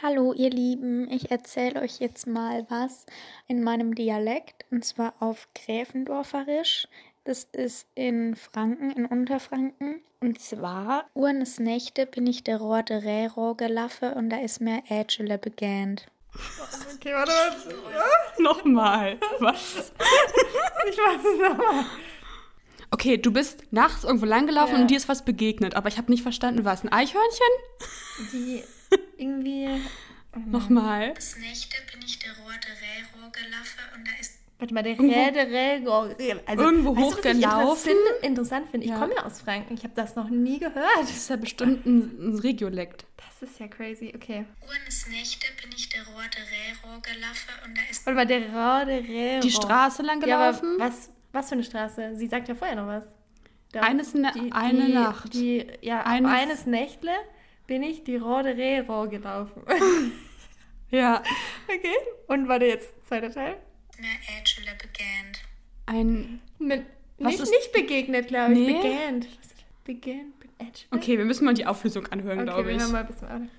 [SPEAKER 6] Hallo ihr Lieben, ich erzähle euch jetzt mal was in meinem Dialekt und zwar auf Gräfendorferisch. Das ist in Franken, in Unterfranken. Und zwar, urnes Nächte bin ich der Rorde Rero gelaffe und da ist mir Ätschele begähnt.
[SPEAKER 1] Okay, warte, warte. <laughs>
[SPEAKER 2] Nochmal. Was? <laughs>
[SPEAKER 1] Ich weiß es nochmal.
[SPEAKER 2] Okay, du bist nachts irgendwo langgelaufen
[SPEAKER 1] Ja.
[SPEAKER 2] und dir ist was begegnet, aber ich habe nicht verstanden, was? Ein Eichhörnchen?
[SPEAKER 1] Die <laughs> irgendwie.
[SPEAKER 2] Nochmal.
[SPEAKER 6] Urnes Nächte bin ich der Rorde Rero gelaffe und da ist
[SPEAKER 1] Warte mal, der Rede, Rego. Also,
[SPEAKER 2] Irgendwo
[SPEAKER 1] weißt du, ich
[SPEAKER 2] hochgelaufen?
[SPEAKER 1] interess- interessant finde. Ich
[SPEAKER 2] Ja.
[SPEAKER 1] komme ja aus Franken. Ich habe das noch nie gehört.
[SPEAKER 2] Das ist ja bestimmt ein, ein Regiolekt.
[SPEAKER 1] Das ist ja crazy. Okay.
[SPEAKER 6] Urnes Nächte bin ich der Rorde Rero gelaffe und da ist
[SPEAKER 1] Warte mal, der Rede, Rego.
[SPEAKER 2] Die Straße lang
[SPEAKER 1] Ja,
[SPEAKER 2] gelaufen?
[SPEAKER 1] was, was für eine Straße? Sie sagt ja vorher noch was. Da-
[SPEAKER 2] Eines Na- eine
[SPEAKER 1] die,
[SPEAKER 2] Nacht.
[SPEAKER 1] Die, ja,
[SPEAKER 2] Eines-
[SPEAKER 1] eines, Nächtle bin ich die Rode Rero gelaufen. <laughs>
[SPEAKER 2] ja.
[SPEAKER 1] okay. Und warte jetzt, zweiter Teil.
[SPEAKER 6] Mir Ätschele begähnt.
[SPEAKER 2] Ein.
[SPEAKER 1] Mit,
[SPEAKER 2] Was
[SPEAKER 1] nicht,
[SPEAKER 2] ist-
[SPEAKER 1] nicht begegnet, glaube ich.
[SPEAKER 2] Nee?
[SPEAKER 1] Begähnt. Begähnt? Edge?
[SPEAKER 2] Okay, wir müssen mal die Auflösung anhören,
[SPEAKER 1] Okay,
[SPEAKER 2] glaube
[SPEAKER 1] wir
[SPEAKER 2] ich.
[SPEAKER 1] hören mal ein bisschen an.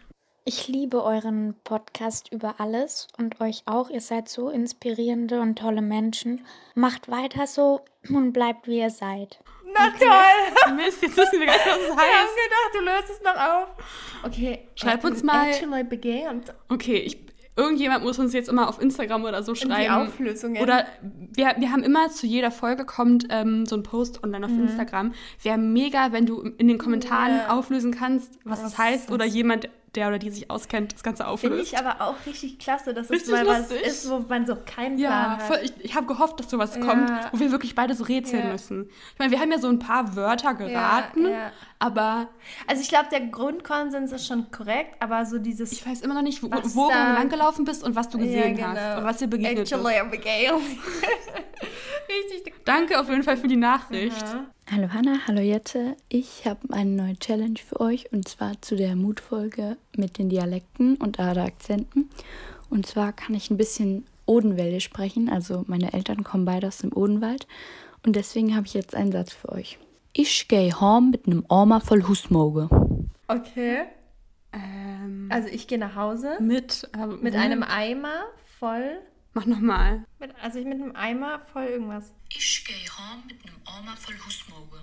[SPEAKER 6] Ich liebe euren Podcast über alles und euch auch. Ihr seid so inspirierende und tolle Menschen. Macht weiter so und bleibt wie ihr seid.
[SPEAKER 1] Na toll! <laughs>
[SPEAKER 2] Mist, jetzt wissen wir gar nicht, was das <laughs>
[SPEAKER 1] Wir haben
[SPEAKER 2] heißt.
[SPEAKER 1] gedacht, du löst es noch auf. Okay.
[SPEAKER 2] Schreib uns mal-
[SPEAKER 1] Actually.
[SPEAKER 2] Okay, ich, irgendjemand muss uns jetzt immer auf Instagram oder so
[SPEAKER 1] Die
[SPEAKER 2] schreiben.
[SPEAKER 1] Auflösungen.
[SPEAKER 2] Oder wir, wir haben immer zu jeder Folge kommt ähm, so ein Post online auf Instagram. Wäre mega, wenn du in den Kommentaren
[SPEAKER 1] Mhm. Ja.
[SPEAKER 2] auflösen kannst, was es heißt.
[SPEAKER 1] ist
[SPEAKER 2] Oder
[SPEAKER 1] das?
[SPEAKER 2] jemand, der oder die sich auskennt, das Ganze
[SPEAKER 1] Finde
[SPEAKER 2] auflöst.
[SPEAKER 1] ich aber auch richtig klasse, dass es
[SPEAKER 2] Richtig
[SPEAKER 1] mal was
[SPEAKER 2] lustig.
[SPEAKER 1] ist, wo man so keinen Plan
[SPEAKER 2] Ja,
[SPEAKER 1] hat.
[SPEAKER 2] voll, ich, ich habe gehofft, dass sowas
[SPEAKER 1] Ja.
[SPEAKER 2] kommt, wo wir wirklich beide so rätseln
[SPEAKER 1] Ja.
[SPEAKER 2] müssen. Ich meine, wir haben ja so ein paar Wörter geraten,
[SPEAKER 1] ja.
[SPEAKER 2] aber
[SPEAKER 1] Also ich glaube, der Grundkonsens ist schon korrekt, aber so dieses
[SPEAKER 2] ich weiß immer noch nicht, wo,
[SPEAKER 1] Was
[SPEAKER 2] wo du
[SPEAKER 1] da-
[SPEAKER 2] langgelaufen bist und was du gesehen
[SPEAKER 1] Ja,
[SPEAKER 2] hast
[SPEAKER 1] genau.
[SPEAKER 2] und was dir begegnet
[SPEAKER 1] Actually
[SPEAKER 2] ist.
[SPEAKER 1] Abigail. <laughs> <laughs> richtig.
[SPEAKER 2] Danke auf jeden Fall für die Nachricht.
[SPEAKER 1] Ja.
[SPEAKER 7] Hallo Hanna, hallo Jette. Ich habe eine neue Challenge für euch und zwar zu der Mutfolge mit den Dialekten und Ader Akzenten. Und zwar kann ich ein bisschen Odenwäldisch sprechen, also meine Eltern kommen beide aus dem Odenwald und deswegen habe ich jetzt einen Satz für euch. Ich gehe heim mit einem Armer voll Husmoge.
[SPEAKER 1] Okay.
[SPEAKER 2] Ähm,
[SPEAKER 1] Also ich gehe nach Hause
[SPEAKER 2] mit ähm,
[SPEAKER 1] mit einem Eimer voll,
[SPEAKER 2] Mach nochmal.
[SPEAKER 1] also ich mit einem Eimer voll irgendwas.
[SPEAKER 7] Ich gehe heim mit einem Armer voll Husmoge.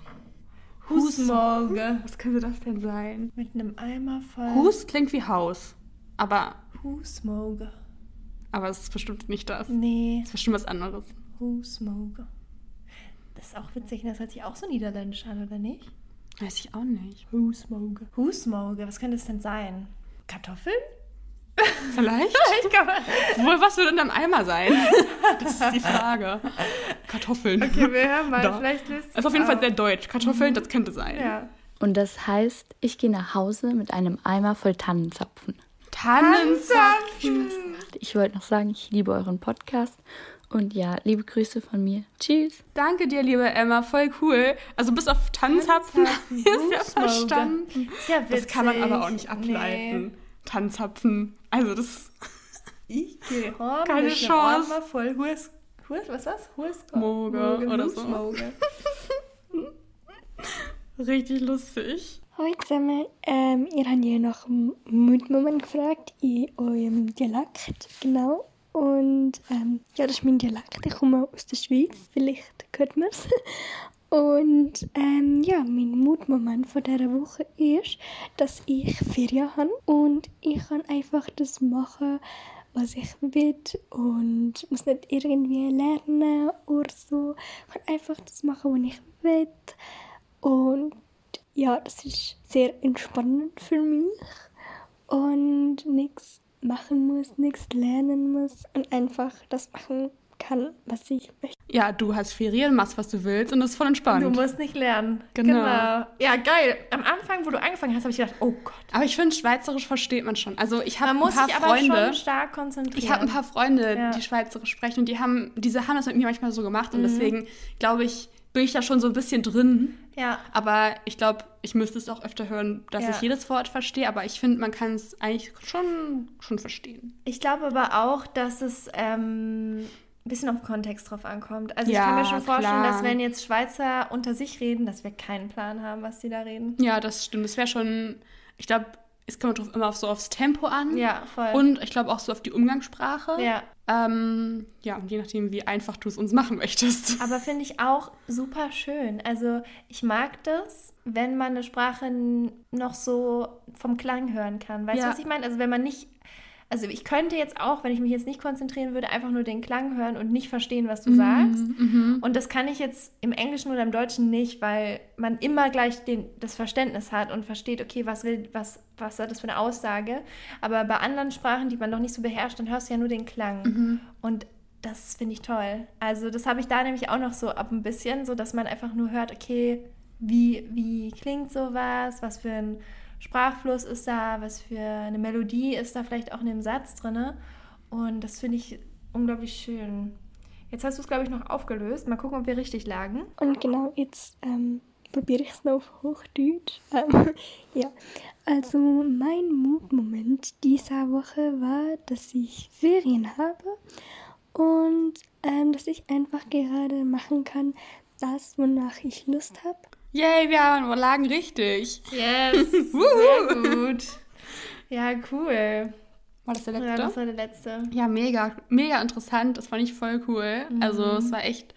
[SPEAKER 1] Husmorge.
[SPEAKER 2] Was könnte das denn sein?
[SPEAKER 1] Mit einem Eimer voll
[SPEAKER 2] Hus klingt wie Haus, aber,
[SPEAKER 1] Husmorge.
[SPEAKER 2] aber es ist bestimmt nicht das.
[SPEAKER 1] Nee,
[SPEAKER 2] Es ist bestimmt was anderes.
[SPEAKER 1] Husmorge. Das ist auch witzig, das hört sich auch so niederländisch an, oder nicht?
[SPEAKER 2] Weiß ich auch nicht.
[SPEAKER 1] Husmorge. Husmorge, was könnte es denn sein? Kartoffeln?
[SPEAKER 2] Vielleicht? <laughs>
[SPEAKER 1] Ich glaube.
[SPEAKER 2] Wohl, was würde in deinem Eimer sein? Das ist die Frage. Kartoffeln.
[SPEAKER 1] Okay, wir hören mal,
[SPEAKER 2] Da.
[SPEAKER 1] vielleicht löst
[SPEAKER 2] Das ist auf jeden Fall sehr deutsch. Kartoffeln, das könnte sein.
[SPEAKER 1] Ja.
[SPEAKER 7] Und das heißt, ich gehe nach Hause mit einem Eimer voll Tannenzapfen.
[SPEAKER 2] Tannenzapfen.
[SPEAKER 7] Ich wollte noch sagen, ich liebe euren Podcast und ja, liebe Grüße von mir. Tschüss.
[SPEAKER 2] Danke dir, liebe Emma. Voll cool. Also bis auf Tannenzapfen
[SPEAKER 1] Tannenzapfen, <laughs>
[SPEAKER 2] ist ja verstanden.
[SPEAKER 1] Ist ja witzig.
[SPEAKER 2] Das kann man aber auch nicht ableiten. Tannenzapfen. Also das <laughs>
[SPEAKER 1] Ich gehe heim
[SPEAKER 2] Keine Chance.
[SPEAKER 1] Eimer voll Hus... Hus... Was war's? Hus...
[SPEAKER 2] Moge oder so.
[SPEAKER 1] Husmoge. <laughs>
[SPEAKER 2] richtig lustig.
[SPEAKER 8] Hoi zusammen, ähm, ihr habt ja nach dem Mutmoment gefragt in eurem Dialekt, genau. Und ähm, ja, das ist mein Dialekt. Ich komme aus der Schweiz. Vielleicht hört man es. Und ähm, ja, mein Mutmoment von dieser Woche ist, dass ich Ferien habe und ich kann einfach das machen, was ich will und muss nicht irgendwie lernen oder so. Ich kann einfach das machen, was ich will. Und ja, das ist sehr entspannend für mich und nichts machen muss, nichts lernen muss und einfach das machen kann, was ich möchte.
[SPEAKER 2] Ja, du hast Ferien, machst, was du willst und das ist voll entspannt.
[SPEAKER 1] Du musst nicht lernen.
[SPEAKER 2] Genau.
[SPEAKER 1] Ja, geil. Am Anfang, wo du angefangen hast, habe ich gedacht, oh Gott.
[SPEAKER 2] Aber ich finde, Schweizerisch versteht man schon. Also ich habe
[SPEAKER 1] Man
[SPEAKER 2] ein
[SPEAKER 1] muss
[SPEAKER 2] paar
[SPEAKER 1] sich aber
[SPEAKER 2] Freunde.
[SPEAKER 1] schon stark konzentrieren.
[SPEAKER 2] Ich habe ein paar Freunde,
[SPEAKER 1] Ja.
[SPEAKER 2] die Schweizerisch sprechen und die haben, diese haben das mit mir manchmal so gemacht
[SPEAKER 1] Mhm.
[SPEAKER 2] und deswegen glaube ich, bin ich da schon so ein bisschen drin.
[SPEAKER 1] Ja,
[SPEAKER 2] Aber ich glaube, ich müsste es auch öfter hören, dass
[SPEAKER 1] Ja.
[SPEAKER 2] ich jedes Wort verstehe. Aber ich finde, man kann es eigentlich schon, schon verstehen.
[SPEAKER 1] ich glaube aber auch, dass es ähm, bisschen auf Kontext drauf ankommt. Also ich
[SPEAKER 2] Ja,
[SPEAKER 1] kann mir schon vorstellen,
[SPEAKER 2] klar.
[SPEAKER 1] dass wenn jetzt Schweizer unter sich reden, dass wir keinen Plan haben, was die da reden.
[SPEAKER 2] Ja, das stimmt. Das wäre schon, ich glaube, es kommt drauf, immer auf so aufs Tempo an.
[SPEAKER 1] Ja, voll.
[SPEAKER 2] Und ich glaube auch so auf die Umgangssprache.
[SPEAKER 1] ja,
[SPEAKER 2] Ähm, ja, und je nachdem, wie einfach du es uns machen möchtest. <laughs>
[SPEAKER 1] aber finde ich auch super schön. Also ich mag das, wenn man eine Sprache noch so vom Klang hören kann. Weißt du,
[SPEAKER 2] Ja.
[SPEAKER 1] was ich meine? Also wenn man nicht, also ich könnte jetzt auch, wenn ich mich jetzt nicht konzentrieren würde, einfach nur den Klang hören und nicht verstehen, was du sagst.
[SPEAKER 2] Mhm.
[SPEAKER 1] Und das kann ich jetzt im Englischen oder im Deutschen nicht, weil man immer gleich den, das Verständnis hat und versteht, okay, was will, was, was hat das für eine Aussage. Aber bei anderen Sprachen, die man noch nicht so beherrscht, dann hörst du ja nur den Klang.
[SPEAKER 2] Mhm.
[SPEAKER 1] Und das finde ich toll. Also das habe ich da nämlich auch noch so ab ein bisschen, so dass man einfach nur hört, okay, wie, wie klingt sowas, was für ein Sprachfluss ist da, was für eine Melodie ist da vielleicht auch in dem Satz drin. Und das finde ich unglaublich schön. Jetzt hast du es, glaube ich, noch aufgelöst. Mal gucken, ob wir richtig lagen.
[SPEAKER 8] Und genau, jetzt ähm, probiere ich es noch auf Hochdeutsch. <laughs> Ähm, ja, also mein Mutmoment dieser Woche war, dass ich Ferien habe und ähm, dass ich einfach gerade machen kann, das, wonach ich Lust habe.
[SPEAKER 2] Yay, wir haben, wir lagen richtig.
[SPEAKER 1] Yes, <laughs> sehr gut. Ja, cool.
[SPEAKER 2] War das der
[SPEAKER 1] Ja,
[SPEAKER 2] letzte?
[SPEAKER 1] das war der letzte.
[SPEAKER 2] Ja, mega, mega interessant. Das fand ich voll cool. Also
[SPEAKER 1] Mhm.
[SPEAKER 2] es war echt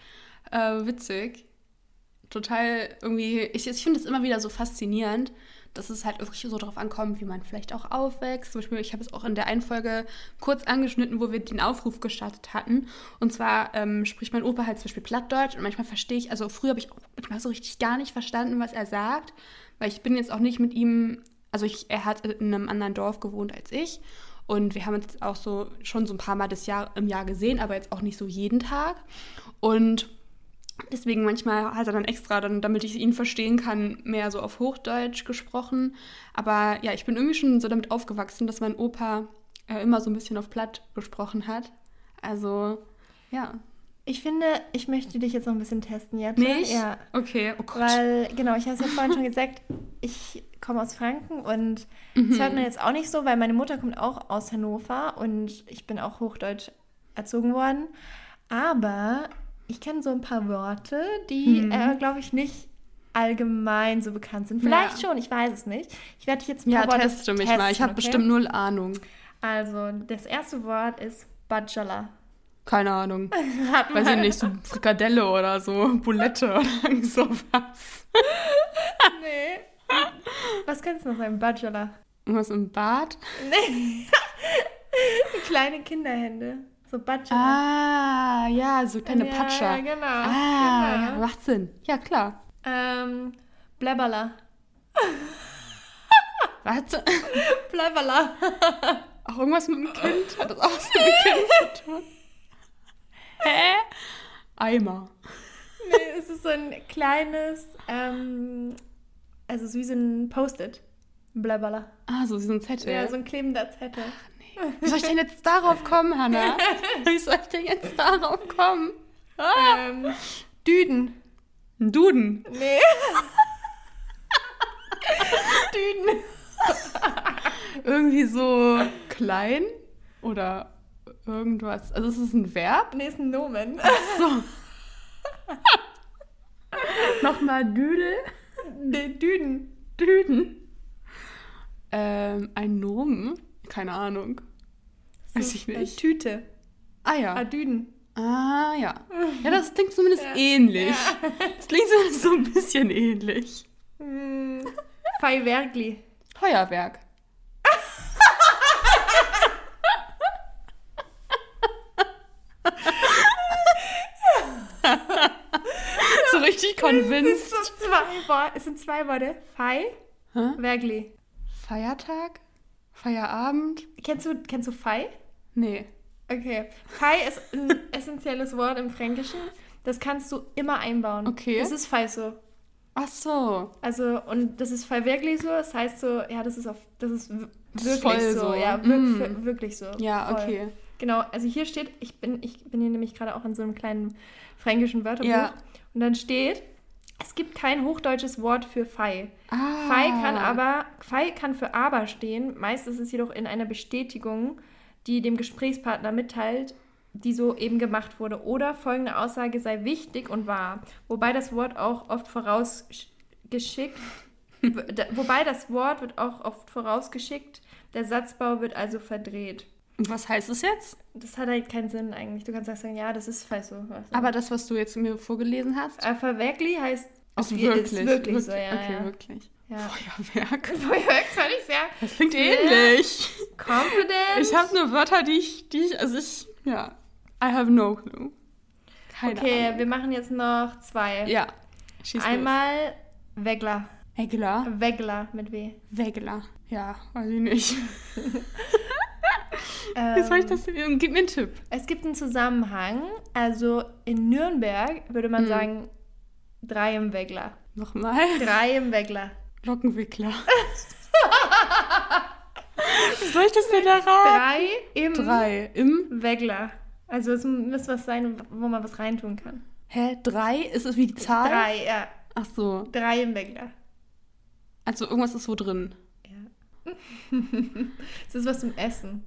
[SPEAKER 2] äh, witzig. Total irgendwie, ich, ich finde es immer wieder so faszinierend, dass es halt wirklich so darauf ankommt, wie man vielleicht auch aufwächst. Zum Beispiel, ich habe es auch in der einen Folge kurz angeschnitten, wo wir den Aufruf gestartet hatten. Und zwar ähm, spricht mein Opa halt zum Beispiel Plattdeutsch und manchmal verstehe ich, also früher habe ich auch manchmal so richtig gar nicht verstanden, was er sagt, weil ich bin jetzt auch nicht mit ihm, also ich, er hat in einem anderen Dorf gewohnt als ich. Und wir haben uns auch so schon so ein paar Mal das Jahr, im Jahr gesehen, aber jetzt auch nicht so jeden Tag. Und deswegen manchmal hat er dann extra, dann, damit ich ihn verstehen kann, mehr so auf Hochdeutsch gesprochen. Aber ja, ich bin irgendwie schon so damit aufgewachsen, dass mein Opa äh, immer so ein bisschen auf Platt gesprochen hat. Also, ja.
[SPEAKER 1] Ich finde, ich möchte dich jetzt noch ein bisschen testen, jetzt.
[SPEAKER 2] Nicht?
[SPEAKER 1] Ja.
[SPEAKER 2] Okay, oh Gott.
[SPEAKER 1] Weil, genau, ich habe es ja vorhin schon gesagt, ich komme aus Franken und
[SPEAKER 2] Mhm.
[SPEAKER 1] das hört man jetzt auch nicht so, weil meine Mutter kommt auch aus Hannover und ich bin auch hochdeutsch erzogen worden. Aber ich kenne so ein paar Worte, die,
[SPEAKER 2] Mhm.
[SPEAKER 1] äh, glaube ich, nicht allgemein so bekannt sind. Vielleicht
[SPEAKER 2] Ja.
[SPEAKER 1] schon, ich weiß es nicht. Ich werde dich jetzt ein
[SPEAKER 2] ja,
[SPEAKER 1] paar Worte
[SPEAKER 2] teste mich
[SPEAKER 1] testen,
[SPEAKER 2] mal. Ich habe
[SPEAKER 1] okay?
[SPEAKER 2] bestimmt null Ahnung.
[SPEAKER 1] Also, das erste Wort ist Bachelor.
[SPEAKER 2] Keine Ahnung. <laughs>
[SPEAKER 1] Hat
[SPEAKER 2] Weiß ich nicht, so Frikadelle oder so, Bulette oder <laughs> irgend sowas. <laughs>
[SPEAKER 1] Nee. Was kannst du noch sagen? Bachelor.
[SPEAKER 2] Irgendwas im Bad?
[SPEAKER 1] Nee. Kleine Kinderhände. So Bachelor.
[SPEAKER 2] Ah, ja, so kleine
[SPEAKER 1] ja,
[SPEAKER 2] Patscher.
[SPEAKER 1] Ja, genau.
[SPEAKER 2] Ah, ja,
[SPEAKER 1] genau.
[SPEAKER 2] macht Sinn. Ja, klar.
[SPEAKER 1] Ähm, Blabberla. <laughs>
[SPEAKER 2] Warte. <laughs>
[SPEAKER 1] Blabberla.
[SPEAKER 2] Auch irgendwas mit dem Kind? Hat das auch was mit dem Kind zu tun? <laughs> Hä? Eimer.
[SPEAKER 1] Nee, es ist so ein kleines, ähm, also so wie so ein Post-it. Blabberla.
[SPEAKER 2] Ah, so, so ein Zettel.
[SPEAKER 1] Ja, so ein klebender Zettel.
[SPEAKER 2] Wie soll ich denn jetzt darauf kommen, Hannah? <laughs> Wie soll ich denn jetzt darauf kommen?
[SPEAKER 1] Ähm, Düden.
[SPEAKER 2] Ein Duden.
[SPEAKER 1] Nee. <laughs> Düden.
[SPEAKER 2] Irgendwie so klein oder irgendwas. Also es ist ein Verb.
[SPEAKER 1] Nee, ist ein Nomen.
[SPEAKER 2] So. <laughs> Nochmal Düdel.
[SPEAKER 1] Nee, Düden.
[SPEAKER 2] Düden. Ähm, ein Nomen? Keine Ahnung. Weiß ich nicht.
[SPEAKER 1] Tüte.
[SPEAKER 2] Ah ja.
[SPEAKER 1] Adüden.
[SPEAKER 2] Ah ja. <laughs> Ja, das klingt zumindest ähnlich. Das klingt zumindest so ein bisschen ähnlich.
[SPEAKER 1] Hm. Feiwerkli.
[SPEAKER 2] Feuerwerk. so richtig
[SPEAKER 1] Es,
[SPEAKER 2] convinced.
[SPEAKER 1] sind so zwei es sind zwei Worte. Fei? Werkli.
[SPEAKER 2] Feiertag? Feierabend?
[SPEAKER 1] Kennst du, kennst du Fei?
[SPEAKER 2] Nee.
[SPEAKER 1] Okay. Fei ist ein <laughs> essentielles Wort im Fränkischen. Das kannst du immer einbauen.
[SPEAKER 2] Okay.
[SPEAKER 1] Das ist Fei so.
[SPEAKER 2] Ach so.
[SPEAKER 1] Also, und das ist Fei wirklich so. Das heißt so, ja, das ist auf, das ist wirklich
[SPEAKER 2] voll
[SPEAKER 1] so.
[SPEAKER 2] so.
[SPEAKER 1] Ja, wir,
[SPEAKER 2] Mm.
[SPEAKER 1] wir- wirklich so.
[SPEAKER 2] Ja,
[SPEAKER 1] Voll.
[SPEAKER 2] okay.
[SPEAKER 1] Genau, also hier steht, ich bin, ich bin hier nämlich gerade auch in so einem kleinen fränkischen Wörterbuch.
[SPEAKER 2] Ja.
[SPEAKER 1] Und dann steht, es gibt kein hochdeutsches Wort für Fei.
[SPEAKER 2] Ah.
[SPEAKER 1] Fei kann aber, Fei kann für aber stehen. Meist ist es jedoch in einer Bestätigung, die dem Gesprächspartner mitteilt, die so eben gemacht wurde. Oder folgende Aussage sei wichtig und wahr. Wobei das Wort auch oft vorausgeschickt, wobei das Wort wird auch oft vorausgeschickt. Der Satzbau wird also verdreht.
[SPEAKER 2] Und was heißt es jetzt?
[SPEAKER 1] Das hat halt keinen Sinn eigentlich. Du kannst auch sagen, ja, das ist Fei so. du.
[SPEAKER 2] Aber das, was du jetzt mir vorgelesen hast,
[SPEAKER 1] verwirkli heißt
[SPEAKER 2] ist wirklich.
[SPEAKER 1] ist wirklich so, ja.
[SPEAKER 2] Okay,
[SPEAKER 1] ja.
[SPEAKER 2] wirklich.
[SPEAKER 1] ja.
[SPEAKER 2] Feuerwerk. <laughs>
[SPEAKER 1] Feuerwerk fand ich sehr
[SPEAKER 2] Das klingt ähnlich.
[SPEAKER 1] confident.
[SPEAKER 2] Ich habe nur Wörter, die ich, die ich, also ich, ja. I have no clue. Keine
[SPEAKER 1] Okay,
[SPEAKER 2] Ahnung.
[SPEAKER 1] wir machen jetzt noch zwei.
[SPEAKER 2] Ja. Schieß
[SPEAKER 1] Einmal Wegler.
[SPEAKER 2] los. Wegler.
[SPEAKER 1] Wegler mit W.
[SPEAKER 2] Wegler. Ja, weiß ich nicht. <laughs>
[SPEAKER 1] Ähm,
[SPEAKER 2] Wie soll ich das denn? Gib mir einen Tipp.
[SPEAKER 1] Es gibt einen Zusammenhang. Also in Nürnberg würde man
[SPEAKER 2] Hm.
[SPEAKER 1] sagen, drei im Wegler.
[SPEAKER 2] Nochmal.
[SPEAKER 1] Drei im Wegler.
[SPEAKER 2] Lockenwickler. <laughs> Wie soll ich das denn erraten?
[SPEAKER 1] Drei im
[SPEAKER 2] Drei. Im.
[SPEAKER 1] Wegler. Also es muss was sein, wo man was reintun kann.
[SPEAKER 2] Hä? Drei? Ist es wie die Zahl?
[SPEAKER 1] Drei, ja.
[SPEAKER 2] Ach so.
[SPEAKER 1] Drei im Wegler.
[SPEAKER 2] Also irgendwas ist wo drin.
[SPEAKER 1] Es ist was zum Essen.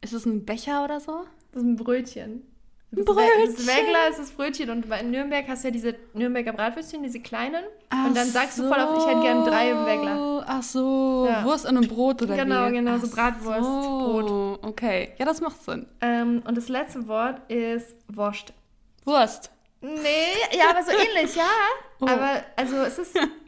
[SPEAKER 2] Ist es ein Becher oder so?
[SPEAKER 1] Das ist ein Brötchen. Das
[SPEAKER 2] Brötchen.
[SPEAKER 1] Das Wegler ist das Brötchen. Und in Nürnberg hast du ja diese Nürnberger Bratwürstchen, diese kleinen. und dann sagst du voll oft, ich hätte gern drei im Wegler.
[SPEAKER 2] Ach so,
[SPEAKER 1] Ja.
[SPEAKER 2] Wurst an einem Brot oder
[SPEAKER 1] Genau,
[SPEAKER 2] wie?
[SPEAKER 1] genau, so
[SPEAKER 2] Ach
[SPEAKER 1] Bratwurst,
[SPEAKER 2] so, Okay, ja, das macht Sinn.
[SPEAKER 1] Ähm, und das letzte Wort ist Wurst.
[SPEAKER 2] Wurst.
[SPEAKER 1] Nee, ja, aber so ähnlich, ja. <laughs>
[SPEAKER 2] Oh.
[SPEAKER 1] Aber, also es ist. <laughs>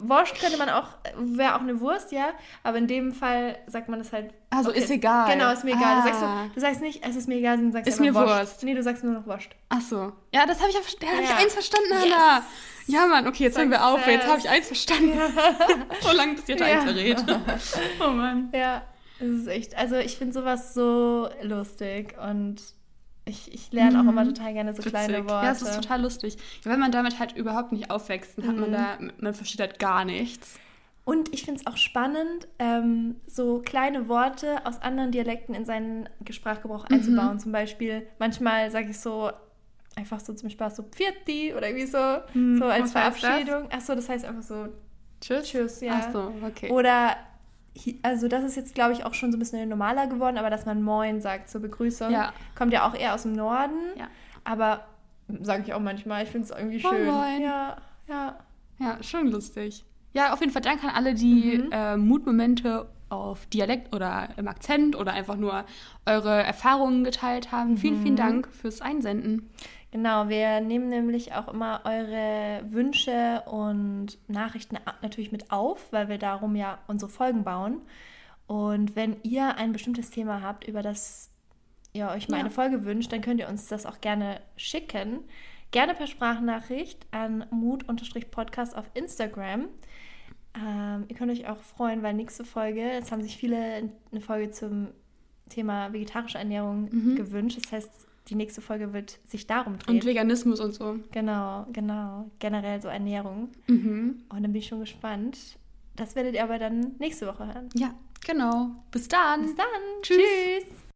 [SPEAKER 1] Wurst könnte man auch, wäre auch eine Wurst, ja. Aber in dem Fall sagt man das halt.
[SPEAKER 2] Also ist egal.
[SPEAKER 1] Genau, ist mir egal. Du, sagst
[SPEAKER 2] Ah.
[SPEAKER 1] du sagst nicht, es ist mir egal, sondern du sagst
[SPEAKER 2] Ist mir Wurst.
[SPEAKER 1] Nee, du sagst nur noch Wurst.
[SPEAKER 2] Ach so. Ja, das habe ich, ja da hab ich
[SPEAKER 1] Ja.
[SPEAKER 2] eins verstanden,
[SPEAKER 1] Yes.
[SPEAKER 2] Ja, Mann, okay, jetzt hören wir auf. Jetzt habe ich eins verstanden. <laughs> so lange, bis jetzt
[SPEAKER 1] Ja.
[SPEAKER 2] eins verrät. <laughs> oh Mann.
[SPEAKER 1] Ja, es ist echt. Also ich finde sowas so lustig und ich, ich lerne auch immer total gerne so kleine
[SPEAKER 2] Witzig.
[SPEAKER 1] Worte.
[SPEAKER 2] Ja, es ist total lustig. Wenn man damit halt überhaupt nicht aufwächst, dann hat man
[SPEAKER 1] Mhm.
[SPEAKER 2] da, man versteht halt gar nichts.
[SPEAKER 1] Und ich finde es auch spannend, ähm, so kleine Worte aus anderen Dialekten in seinen Sprachgebrauch
[SPEAKER 2] Mhm.
[SPEAKER 1] einzubauen. Zum Beispiel, manchmal sage ich so einfach so zum Spaß so Pfirti oder irgendwie so, so als
[SPEAKER 2] was
[SPEAKER 1] Verabschiedung. Achso, das heißt einfach so
[SPEAKER 2] Tschüss.
[SPEAKER 1] Tschüss, ja.
[SPEAKER 2] Ach so, okay.
[SPEAKER 1] Oder, also das ist jetzt, glaube ich, auch schon so ein bisschen normaler geworden, aber dass man Moin sagt zur Begrüßung,
[SPEAKER 2] Ja.
[SPEAKER 1] kommt ja auch eher aus dem Norden.
[SPEAKER 2] Ja.
[SPEAKER 1] Aber sage ich auch manchmal, ich finde es irgendwie schön.
[SPEAKER 2] moin.
[SPEAKER 1] Ja, ja.
[SPEAKER 2] Ja, schon lustig. Ja, auf jeden Fall danke an alle, die
[SPEAKER 1] Mhm.
[SPEAKER 2] äh, Mutmomente auf Dialekt oder im Akzent oder einfach nur eure Erfahrungen geteilt haben. Vielen,
[SPEAKER 1] Mhm.
[SPEAKER 2] vielen Dank fürs Einsenden.
[SPEAKER 1] Genau, wir nehmen nämlich auch immer eure Wünsche und Nachrichten natürlich mit auf, weil wir darum ja unsere Folgen bauen. Und wenn ihr ein bestimmtes Thema habt, über das ihr euch mal
[SPEAKER 2] Ja.
[SPEAKER 1] eine Folge wünscht, dann könnt ihr uns das auch gerne schicken. Gerne per Sprachnachricht an mut-podcast auf Instagram. Ähm, ihr könnt euch auch freuen, weil nächste Folge, jetzt haben sich viele eine Folge zum Thema vegetarische Ernährung
[SPEAKER 2] Mhm.
[SPEAKER 1] gewünscht. Das heißt, die nächste Folge wird sich darum drehen.
[SPEAKER 2] Und Veganismus und so.
[SPEAKER 1] Genau, genau. Generell so Ernährung.
[SPEAKER 2] Mhm.
[SPEAKER 1] Und dann bin ich schon gespannt. Das werdet ihr aber dann nächste Woche hören.
[SPEAKER 2] Ja, genau. Bis dann.
[SPEAKER 1] Bis dann.
[SPEAKER 2] Tschüss.
[SPEAKER 1] Tschüss.